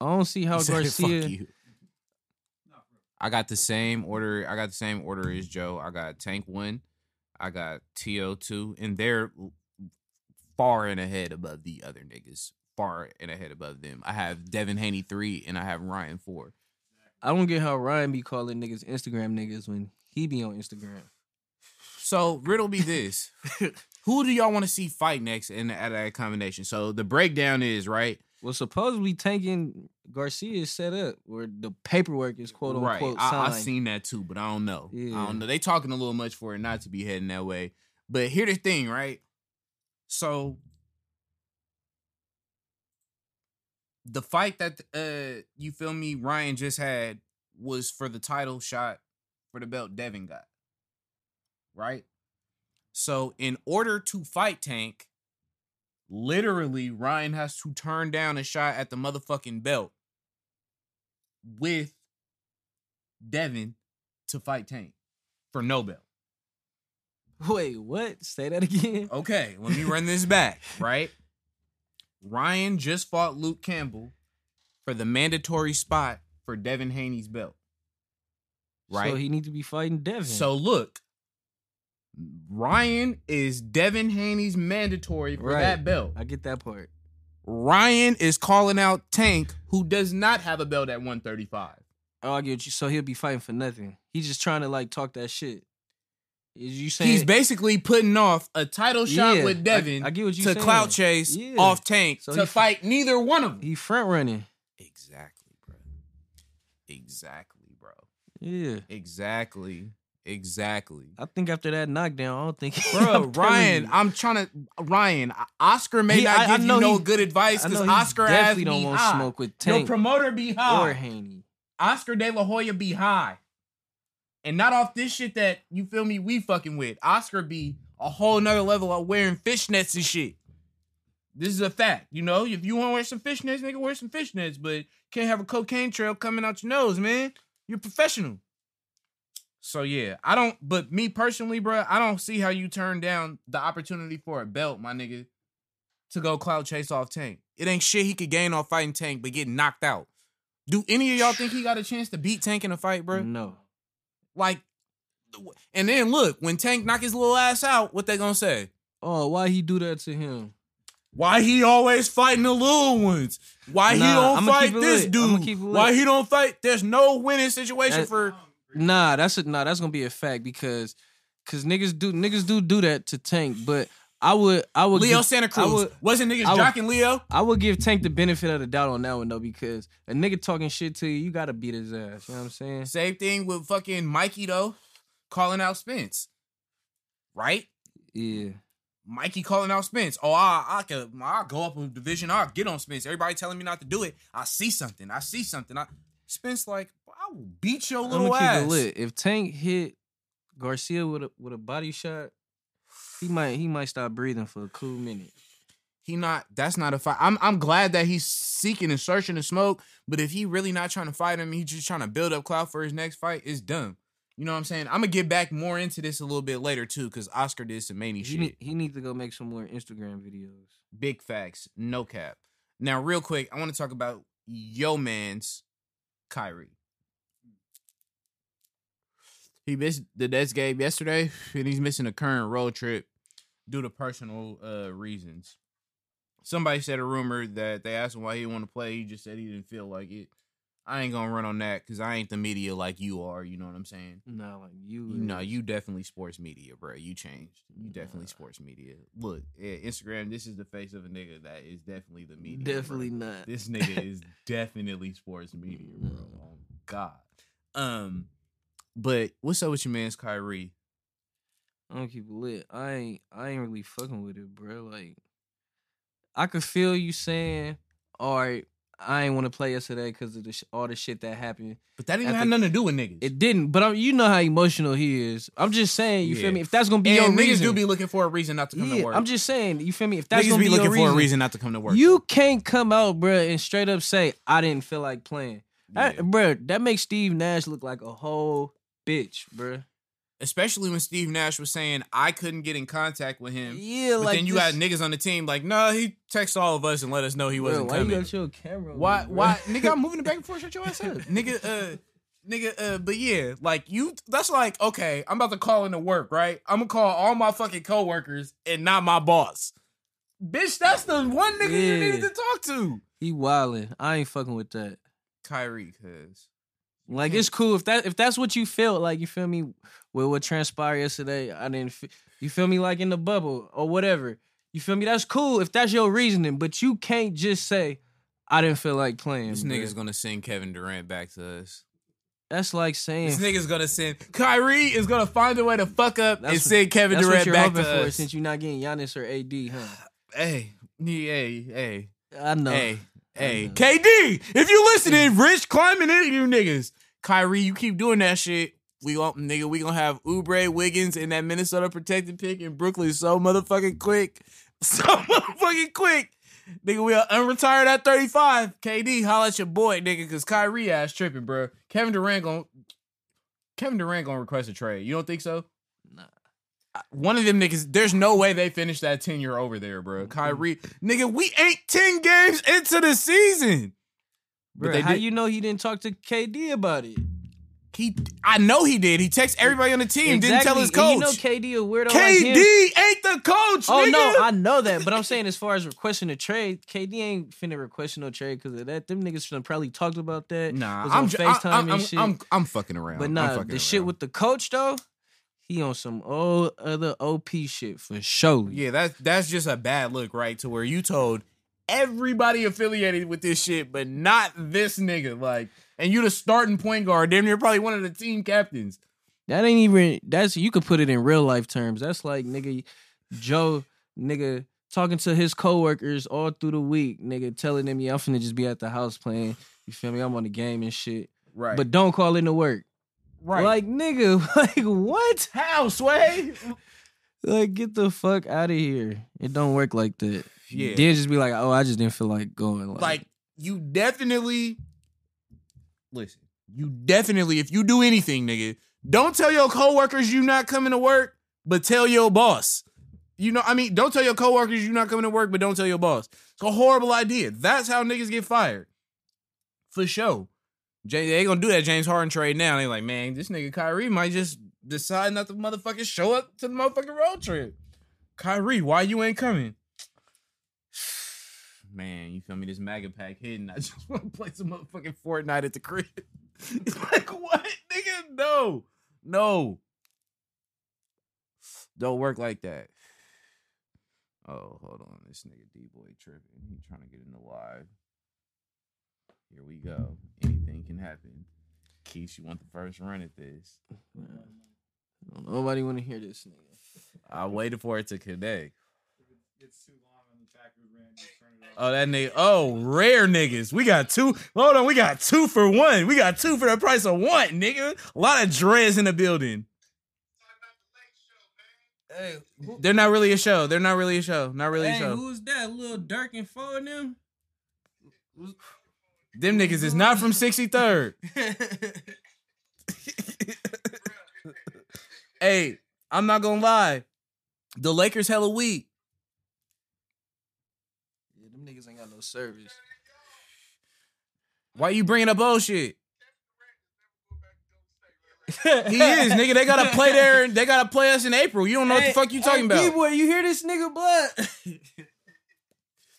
I don't see how said, Garcia. "Fuck you." I got the same order. I got the same order as Joe. I got Tank one. I got To two, and they're far and ahead above the other niggas. Far and ahead above them. I have Devin Haney three, and I have Ryan four. I don't get how Ryan be calling niggas Instagram niggas when he be on Instagram. So riddle me this: Who do y'all want to see fight next in at that combination? So the breakdown is right. Well, supposedly tanking Garcia is set up where the paperwork is quote right. unquote I, I seen that too, but I don't know. I don't know. They talking a little much for it not to be heading that way. But here the thing, right? So the fight that uh you feel me Ryan just had was for the title shot for the belt Devin got. Right? So in order to fight Tank, literally Ryan has to turn down a shot at the motherfucking belt with Devin to fight Tank for no belt. Wait, what? Say that again. Okay, let me run this back, right? Ryan just fought Luke Campbell for the mandatory spot for Devin Haney's belt. Right? So he needs to be fighting Devin. So look, Ryan is Devin Haney's mandatory for Right. that belt. I get that part. Ryan is calling out Tank, who does not have a belt at 135. Oh, I get you. So he'll be fighting for nothing. He's just trying to like talk that shit. Is you saying He's basically putting off a title shot Yeah, with I- Devin I get what you to saying. clout chase Yeah. off Tank So to he- fight neither one of them. he front running? Exactly, bro. Exactly, bro. Yeah. Exactly. Exactly. I think after that knockdown, I don't think Bro, I'm Ryan. I'm trying to Ryan, Oscar may He- not I- I give know you no good advice because Oscar definitely don't want high. smoke with Your Tank promoter be high. or Haney. Oscar De La Hoya be high. And not off this shit that you feel me we fucking with. Oscar be a whole nother level of wearing fishnets and shit. This is a fact, you know. If you want to wear some fishnets, nigga, wear some fishnets. But can't have a cocaine trail coming out your nose, man. You're professional. So yeah, I don't. But me personally, bro, I don't see how you turn down the opportunity for a belt, my nigga, to go cloud chase off Tank. It ain't shit he could gain off fighting Tank, but get knocked out. Do any of y'all think he got a chance to beat Tank in a fight, bro? No. Like, and then look, when Tank knock his little ass out, what they gonna say? Oh, why he do that to him? Why he always fighting the little ones? Why he don't I'ma fight this lit. Dude? keep it lit. Why he don't fight? There's no winning situation That- for. Nah, that's a, nah, that's gonna be a fact because because niggas do niggas do do that to Tank, but I would I would Leo give, Santa Cruz. would, Wasn't niggas I would- jocking Leo? I would give Tank the benefit of the doubt on that one though because a nigga talking shit to you, you gotta beat his ass. You know what I'm saying? Same thing with fucking Mikey though, calling out Spence. Right? Yeah. Mikey calling out Spence. Oh, I I could I'll go up a division. I'll get on Spence. Everybody telling me not to do it. I see something. I see something. I Spence like I will beat your I'm little keep ass. it lit. If Tank hit Garcia with a with a body shot, he might he might stop breathing for a cool minute. he not that's not a fight. I'm I'm glad that he's seeking and searching the smoke, but if he really not trying to fight him, he's just trying to build up clout for his next fight, it's dumb. You know what I'm saying? I'm gonna get back more into this a little bit later too, because Oscar did some many shit. need, he need to go make some more Instagram videos. Big facts, no cap. Now, real quick, I want to talk about yo man's Kyrie. He missed the Nets game yesterday, and he's missing a current road trip due to personal uh, reasons. Somebody said a rumor that they asked him why he didn't want to play. He just said he didn't feel like it. I ain't gonna run on that because I ain't the media like you are. You know what I'm saying? No, like you. No, you definitely sports media, bro. You changed. You definitely Nah. sports media. Look, yeah, Instagram. This is the face of a nigga that is definitely the media. bro. definitely not. This nigga is definitely sports media, bro. Oh God. Um, but what's up with your man's Kyrie? I don't keep it lit. I ain't. I ain't really fucking with it, bro. Like, I could feel you saying, "All right, I ain't want to play yesterday because of the sh- all the shit that happened." But that didn't have nothing to do with niggas. It didn't, but I'm, you know how emotional he is. I'm just saying, you Yeah. feel me? If that's gonna be your niggas reason, do be looking for a reason not to come yeah, to work. I'm just saying, you feel me? If that's niggas gonna be be, looking your for a reason not to come to work. you can't come out, bruh, and straight up say I didn't feel like playing. That, Yeah. bruh, that makes Steve Nash look like a whole bitch, bruh. especially when Steve Nash was saying I couldn't get in contact with him. Yeah, But like then you this- got niggas on the team like, no, he texted all of us and let us know he wasn't why coming. you got your camera? Why? me. Why, nigga? I'm moving it back and forth. Shut your ass up, nigga. Uh, nigga. Uh, but yeah, like you. That's like okay. I'm about to call into work, right? I'm gonna call all my fucking coworkers and not my boss. Bitch, that's the one nigga you needed to talk to. He wildin'. I ain't fucking with that. Kyrie, cause Like it's cool if that if that's what you felt like. You feel me? With what transpired yesterday, I didn't. F- you feel me? Like in the bubble or whatever. You feel me? That's cool if that's your reasoning, but you can't just say I didn't feel like playing. this bruh. nigga's gonna send Kevin Durant back to us. That's like saying This nigga's gonna send Kyrie is gonna find a way to fuck up and what- send Kevin that's what Durant you're back hoping to for us. since you're not getting Giannis or AD, huh? Hey, hey, hey. I know. Hey, hey. KD, if you listening, Rich climbing in you niggas. Kyrie, you keep doing that shit. We gon' nigga, we gonna have Oubre, Wiggins, and that Minnesota protected pick in Brooklyn so motherfucking quick. So motherfucking quick. Nigga, we are unretired at 35. KD, holla at your boy, nigga, cause Kyrie ass tripping, bro. Kevin Durant gon' Kevin Durant gonna request a trade. You don't think so? Nah. One of them niggas, there's no way they finish that tenure over there, bro. Kyrie, nigga, we ain't 10 games into the season. But Bruh, they how did- you know he didn't talk to KD about it? He, I know he did. He texted everybody on the team. Didn't tell his Exactly. And coach. You know KD a weirdo KD like him. ain't the coach. Oh nigga. no, I know that, but I'm saying as far as requesting a trade, KD ain't finna request no trade because of that. Them niggas finna probably talked about that. nah. was I'm, on ju- FaceTime I, and I'm, shit. I'm, I'm fucking around. but I'm nah, fucking the shit around. with the coach though, he on some old other OP shit for sure. yeah, that that's just a bad look, right? To where you told everybody affiliated with this shit, but not this nigga. Like, and you the starting point guard. Damn near probably one of the team captains. That ain't even. That's you could put it in real life terms. That's like nigga, Joe, nigga talking to his coworkers all through the week, nigga telling them, yeah, I'm finna just be at the house playing. You feel me? I'm on the game and shit. Right. But don't call in to work. right. Like nigga, like what? how sway? Like get the fuck out of here. It don't work like that. Yeah. Then just be like, oh, I just didn't feel like going. Like, like you definitely listen. You definitely, if you do anything, nigga, don't tell your coworkers you not coming to work, but tell your boss. You know, I mean, don't tell your coworkers you not coming to work, but don't tell your boss. It's a horrible idea. That's how niggas get fired. For sure. They gonna do that James Harden trade now. They like, man, this nigga Kyrie might just decide not to motherfucking show up to the motherfucking road trip. Kyrie, why you ain't coming? Man, you feel me? This MAGA pack hidden. I just want to play some motherfucking Fortnite at the crib. It's like, what? Nigga, no. No. Don't work like that. Oh, hold on. This nigga D boy tripping. He trying to get in the live. Here we go. Anything can happen. Keith, you want the first run at this? nobody want to hear this nigga. I waited for it to connect. It's too long on the back of the ram. Just turn it off. Oh, that nigga. Oh, rare niggas. We got two. Hold on. We got two for one. We got two for the price of one, nigga. A lot of dreads in the building. Hey, who, They're not really a show. They're not really a show. Not really a show. who's that? Little Durk and Four and them? Them niggas is not from 63rd. hey, I'm not gonna lie. The Lakers hella weak. Yeah, them niggas ain't got no service. Why you bringing up bullshit? He is, nigga. They gotta play there. They gotta play us in April. You don't know what the fuck you talking about. boy, you hear this nigga blood?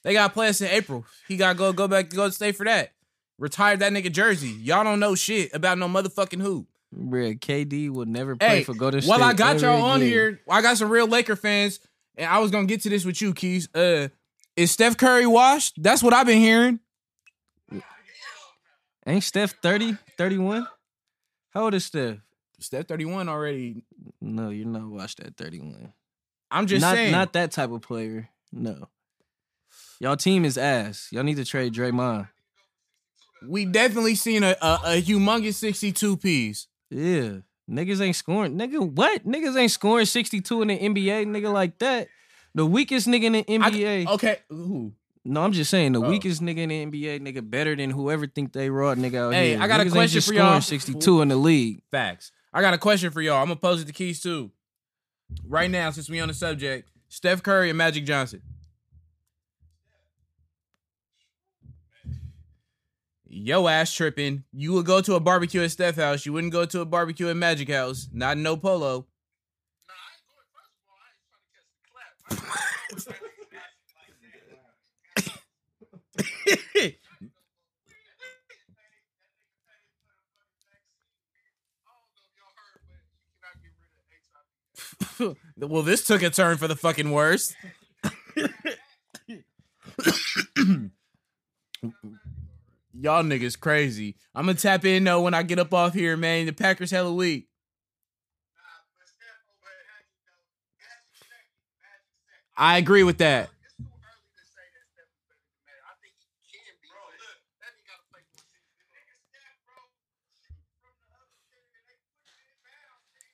They gotta play us in April. He gotta go go back go stay for that. Retire that nigga jersey. Y'all don't know shit about no motherfucking hoop. Bruh, KD will never play Hey, for Golden State. while I got y'all on again. here, I got some real Laker fans, and I was gonna get to this with you, Keys. Uh, is Steph Curry washed? That's what I've been hearing. ain't Steph 30, 31? How old is Steph? Steph 31 already. No, you're not washed at 31. I'm just not saying. not that type of player. No. Y'all team is ass. Y'all need to trade Draymond. we definitely seen a, a, a humongous 62 piece. Yeah. Niggas ain't scoring. Nigga, what? Niggas ain't scoring 62 in the NBA, nigga, like that. The weakest nigga in the I- NBA. okay, who? No, I'm just saying the Oh. weakest nigga in the NBA, nigga, better than whoever think they raw nigga out Hey, here. I got a Niggas ain't question for y'all. 62 in the league. Facts. I got a question for y'all. I'm gonna pose it to Keys too. Right now, since we on the subject, Steph Curry and Magic Johnson. Yo ass tripping. You would go to a barbecue at Steph house. You wouldn't go to a barbecue at Magic House. Not in no polo. well, this took a turn for the fucking worst. Y'all niggas crazy. I'm gonna tap in though when I get up off here, man. The Packers hella weak. I agree with that.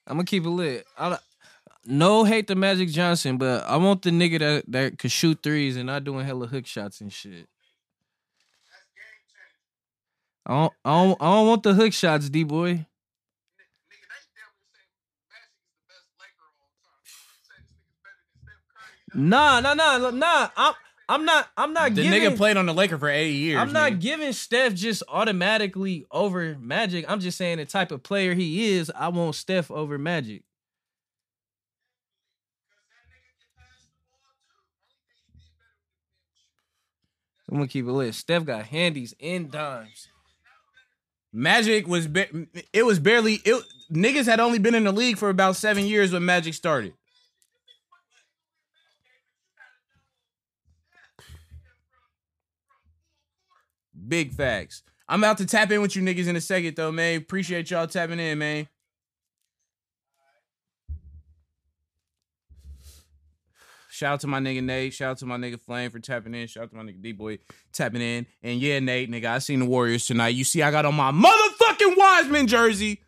I'm gonna keep it lit. I, no hate to Magic Johnson, but I want the nigga that, that could shoot threes and not doing hella hook shots and shit. I don't, I don't, I don't want the hook shots, D boy. Nah, nah, nah, nah. I'm, I'm not, I'm not giving The giving. nigga played on the Laker for 80 years. I'm not nigga. giving Steph just automatically over Magic. I'm just saying the type of player he is. I want Steph over Magic. I'm gonna keep it lit. Steph got handies and dimes. Magic was ba- it was barely it niggas had only been in the league for about seven years when Magic started. Big facts. I'm about to tap in with you niggas in a second though, man. Appreciate y'all tapping in, man. Shout out to my nigga Nate. Shout out to my nigga Flame for tapping in. Shout out to my nigga D Boy tapping in. And yeah, Nate, nigga, I seen the Warriors tonight. You see, I got on my motherfucking Wiseman jersey.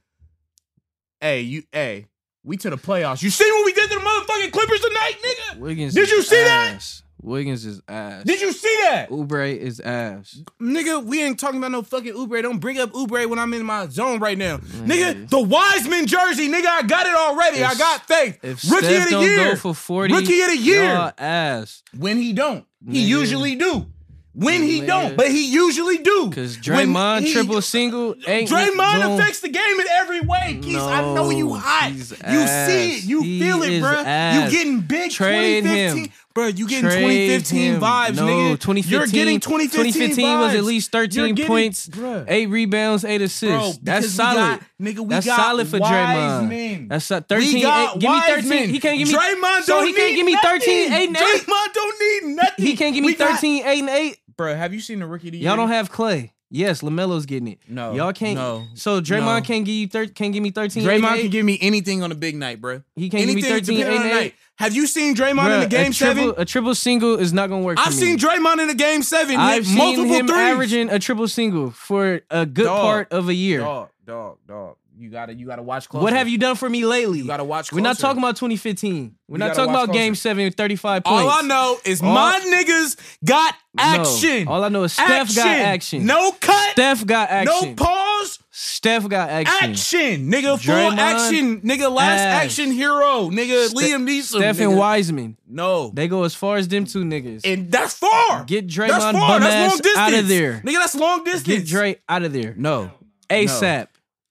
Hey, you, hey, we to the playoffs. You see what we did to the motherfucking Clippers tonight, nigga? Wiggins. Did you see that? Ass. Wiggins is ass. Did you see that? Oubre is ass. Nigga, we ain't talking about no fucking Oubre. Don't bring up Oubre when I'm in my zone right now. Man. Nigga, the Wiseman jersey, nigga, I got it already. I got faith. If Rookie Steph of the don't year. go for 40, Rookie of the year. ass. When he don't. He Nigga. usually do. When he Nigga. don't, but he usually do. Cause Draymond he- triple single ain't Draymond gon- affects the game in every way. Keith, I know you No, hot. You he's see it. You He feel it, ass. You getting big Trade 2015. him. Bro, you getting Trade 2015 him. vibes, no, nigga. 2015, You're getting 2015, 2015 was at least 13 getting- points, bruh. eight rebounds, eight assists. Bro, That's solid. got- nigga, we That's got solid for Draymond. Wiseman. That's so- We 13. got eight, give me 13. Wiseman. He can't give me Draymond so don't he can't give me 13, nothing. eight, and eight. Draymond don't need nothing. He can't give me We got- 13, 8, and 8. Bro, have you seen the rookie of the? Y'all don't have Klay. Yes, Lamelo's getting it. No, Y'all can't. no, so Draymond no. can't give you thir- can't give me 13. Draymond eight, can eight? give me anything on a big night, bro. He can't give me Anything 13, on eight, the eight. Have you seen Draymond in the game a triple, seven? A triple single is not gonna work. I've seen. Draymond in the game seven. I've seen multiple him threes. averaging a triple single for a good Dog. part of a year. Dog, dog, dog. You gotta you gotta watch closer. What have you done for me lately? You gotta watch. We're not talking about 2015. We're You not talking about Game closer. Seven, 35 points. All I know is All- my niggas got No. action. All I know is Steph got action. No cut. Steph got action. No pause. Steph got action. Action, nigga. Full action, nigga. Last ass. action hero, nigga. Ste- Liam Neeson. Steph nigga. and Wiseman. No, They go as far as them two niggas. and that's far. Get that's Draymond far. That's long distance. out of there. nigga. That's long distance. Get Dre out of there. No, ASAP.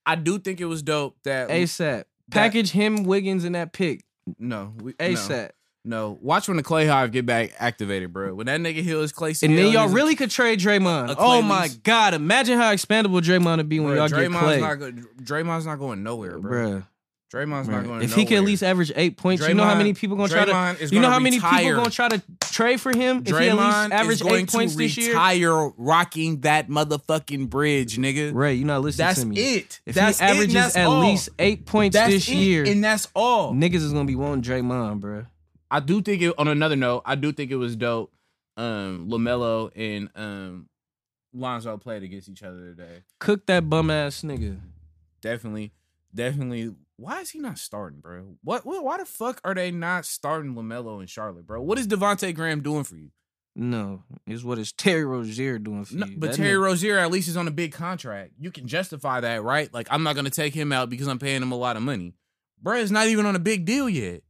I do think it was dope that ASAP. Package him, Wiggins, in that pick. No, we, ASAP. No, no. Watch when the Klay Hive get back activated, bro. When that nigga heals Klay, And then y'all really could trade Draymond. Oh my lease. God. Imagine how expandable Draymond would be when Bruh, y'all Draymond's get Klay. not go, Draymond's not going nowhere, bro. Bruh. Draymond's not going. If nowhere. he can at least average eight points, you know how many people gonna try Draymond to you know how many retire. people gonna try to trade for him if he at least average eight points this year? retire rocking that motherfucking bridge, nigga. Ray, you not listening That's to me. it. If that's he averages and that's at all. least eight points that's this it, year, and that's all. niggas is gonna be wanting Draymond, bro. I do think it. On another note, I do think it was dope. Um, Lamelo and um, Lonzo played against each other today. Cook that bum ass nigga. Definitely, definitely. Why is he not starting, bro? What? what why the fuck are they not starting Lamelo and Charlotte, bro? What is Devonte Graham doing for you? No, is what is Terry Rozier doing for No, you? but That Terry nigga- Rozier at least is on a big contract. You can justify that, right? Like I'm not gonna take him out because I'm paying him a lot of money. Bro is not even on a big deal yet.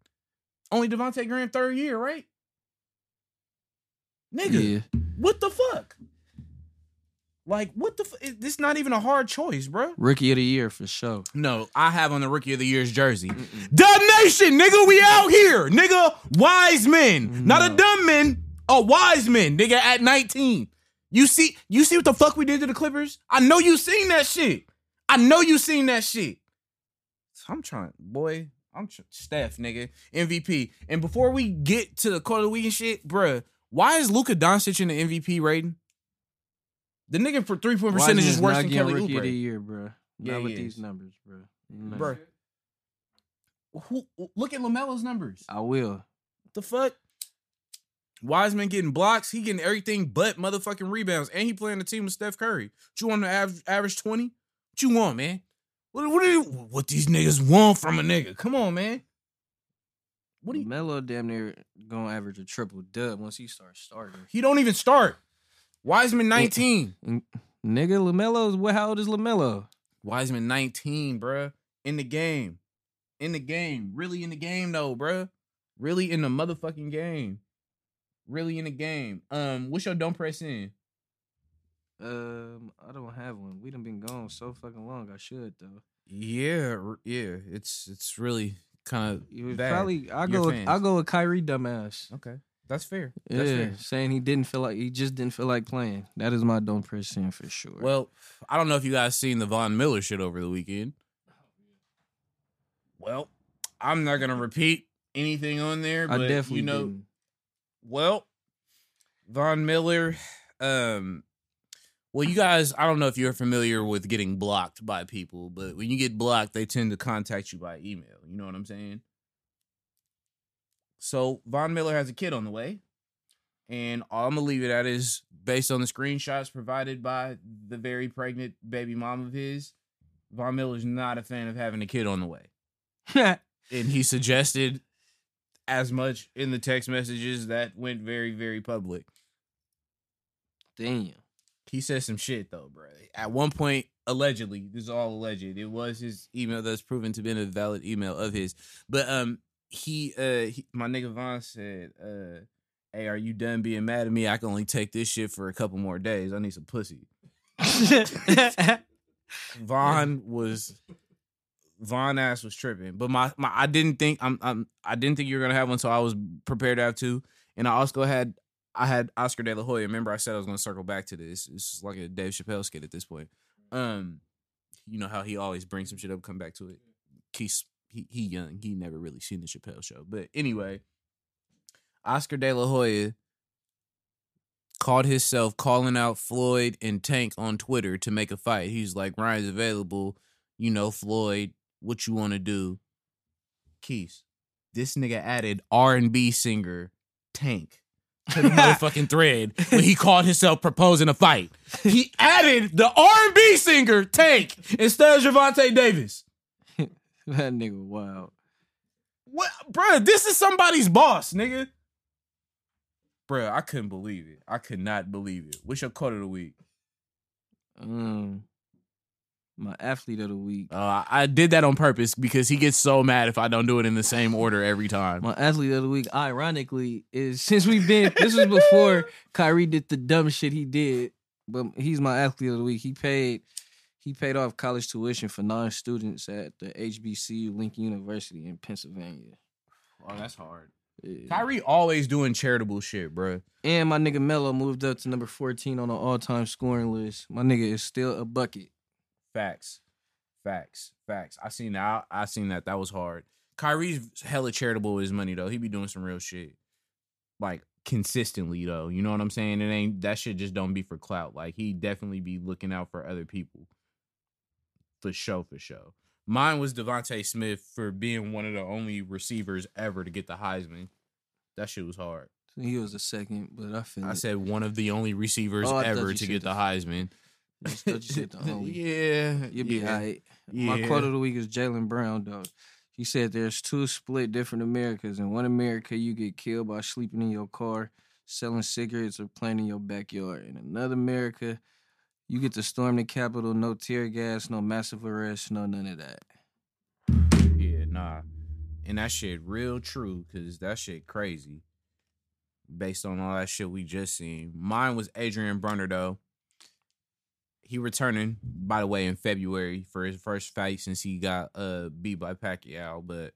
Only Devonte Graham third year, right? Nigga, yeah, what the fuck? Like what the? F- this not even a hard choice, bro. rookie of the year for sure. No, I have on the rookie of the year's jersey. Dub Nation, nigga, we out here, nigga. Wise men, not a dumb man, a wise man, nigga. At 19, you see, you see what the fuck we did to the Clippers? I know you seen that shit. I know you seen that shit. I'm trying, boy. I'm tr- Steph, nigga, MVP. And before we get to the quarter of the week and shit, bruh, why is Luka Doncic in the MVP rating? The nigga for three point percentage is worse not than Kelly rookie of the year, bro. Yeah, Not with is. these numbers, bro. No. Bruh. Who, look at Lamelo's numbers. I will. What the fuck? Wiseman getting blocks. He getting everything but motherfucking rebounds. And he playing the team with Steph Curry. What you want to average, average 20? What you want, man? What, what, do you- what these niggas want from a nigga? Come on, man. What do you... Melo damn near gonna average a triple dub once he starts starting. He don't even start. Wiseman 19. Nigga, Lamelo's what? How old is Lamelo? Wiseman 19, bruh. In the game. In the game. Really in the game, though, bruh. Really in the motherfucking game. Really in the game. Um, what's your don't press in? Um, I don't have one. We done been gone so fucking long. I should though. Yeah, yeah. It's it's really kind of You would bad. probably I go with. I go with Kyrie dumbass. okay. That's fair. Yeah, fair. saying he didn't feel like he just didn't feel like playing. That is my don't press in for sure. Well, I don't know if you guys seen the Von Miller shit over the weekend. Well, I'm not gonna repeat anything on there, I definitely you know, didn't. Well, Von Miller, um, well, you guys, I don't know if you're familiar with getting blocked by people, but when you get blocked, they tend to contact you by email. You know what I'm saying? So Von Miller has a kid on the way, and all I'm gonna leave it at is based on the screenshots provided by the very pregnant baby mom of his. Von Miller's not a fan of having a kid on the way and he suggested as much in the text messages that went very very public Damn. He said some shit though bro at one point allegedly this is all alleged. It was his email that's proven to be a valid email of his. But um he uh he, my nigga Von said uh hey are you done being mad at me? I can only take this shit for a couple more days. I need some pussy. Von was Von ass was tripping, but my, my I didn't think I'm, I'm I didn't think you were gonna have one, so I was prepared to have two. And I also had I had Oscar De La Hoya. Remember, I said I was gonna circle back to this. It's like a Dave Chappelle skit at this point. Um, you know how he always brings some shit up, come back to it. He's he he young, he never really seen the Chappelle show, but anyway, Oscar De La Hoya called himself calling out Floyd and Tank on Twitter to make a fight. He's like, Ryan's available. You know, Floyd, what you want to do? Keys. This nigga added R and B singer Tank to the motherfucking thread when he called himself proposing a fight. He added the R and B singer Tank instead of Gervonta Davis. That nigga wild. What, bruh? This is somebody's boss, nigga. Bruh, I couldn't believe it. I could not believe it. What's your quote of the week? Um, my athlete of the week. Uh, I did that on purpose because he gets so mad if I don't do it in the same order every time. My athlete of the week, ironically, is since we've been. this was before Kyrie did the dumb shit he did, but he's my athlete of the week. He paid. He paid off college tuition for non-students at the HBCU Lincoln University in Pennsylvania. Oh, that's hard. Yeah. Kyrie always doing charitable shit, bruh. And my nigga Melo moved up to number 14 on the all-time scoring list. My nigga is still a bucket. Facts, facts, facts. I seen that. I seen that. That was hard. Kyrie's hella charitable with his money though. He be doing some real shit, like consistently though. You know what I'm saying? It ain't that shit. Just don't be for clout. Like he definitely be looking out for other people. For show, for show. Mine was DeVonta Smith for being one of the only receivers ever to get the Heisman. That shit was hard. He was the second, but I feel I it. said one of the only receivers Oh, I thought ever you to said get the- Heisman. I thought you said the only. yeah, You'll be yeah. alright. My quote of the week is Jaylen Brown, though. He said there's two split different Americas. In one America, you get killed by sleeping in your car, selling cigarettes, or playing in your backyard. In another America, you get to storm the Capitol, no tear gas, no massive arrest, no none of that. Yeah, nah. And that shit real true, cause that shit crazy. Based on all that shit we just seen. Mine was Adrien Broner though. He returning, by the way, in February for his first fight since he got uh beat by Pacquiao. But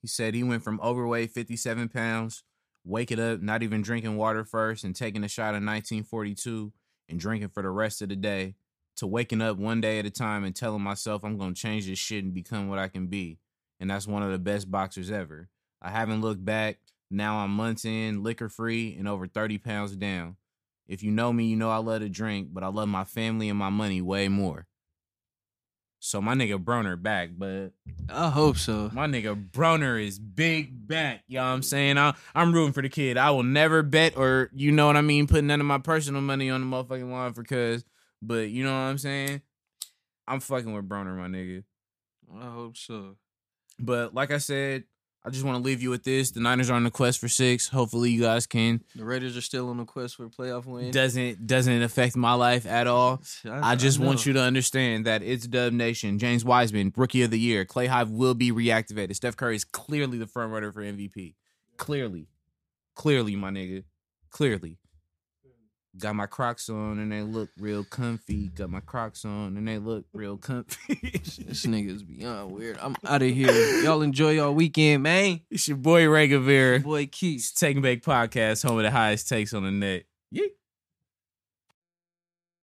he said he went from overweight 57 pounds, waking up, not even drinking water first, and taking a shot of 1942 and drinking for the rest of the day to waking up one day at a time and telling myself I'm gonna change this shit and become what I can be. And that's one of the best boxers ever. I haven't looked back. Now I'm months in, liquor free, and over 30 pounds down. If you know me, you know I love to drink, but I love my family and my money way more. So my nigga Broner back, but I hope so. my nigga Broner is big back. You know what I'm saying? I, I'm rooting for the kid. I will never bet or, you know what I mean, put none of my personal money on the motherfucking line for cuz. But you know what I'm saying? I'm fucking with Broner, my nigga. I hope so. But like I said, I just want to leave you with this. The Niners are on the quest for six. Hopefully you guys can. The Raiders are still on the quest for a playoff win. Doesn't doesn't affect my life at all. I just want you to understand that it's Dub Nation. James Wiseman, Rookie of the Year. Klay Hive will be reactivated. Steph Curry is clearly the front runner for MVP. Clearly. Clearly, my nigga. Clearly. Got my Crocs on and they look real comfy. Got my Crocs on and they look real comfy. This nigga's beyond weird. I'm out of here. Y'all enjoy y'all weekend, man. it's your boy Ray Gavira. Boy Keith. Take and Bake Podcast, home of the highest takes on the net. Yeah.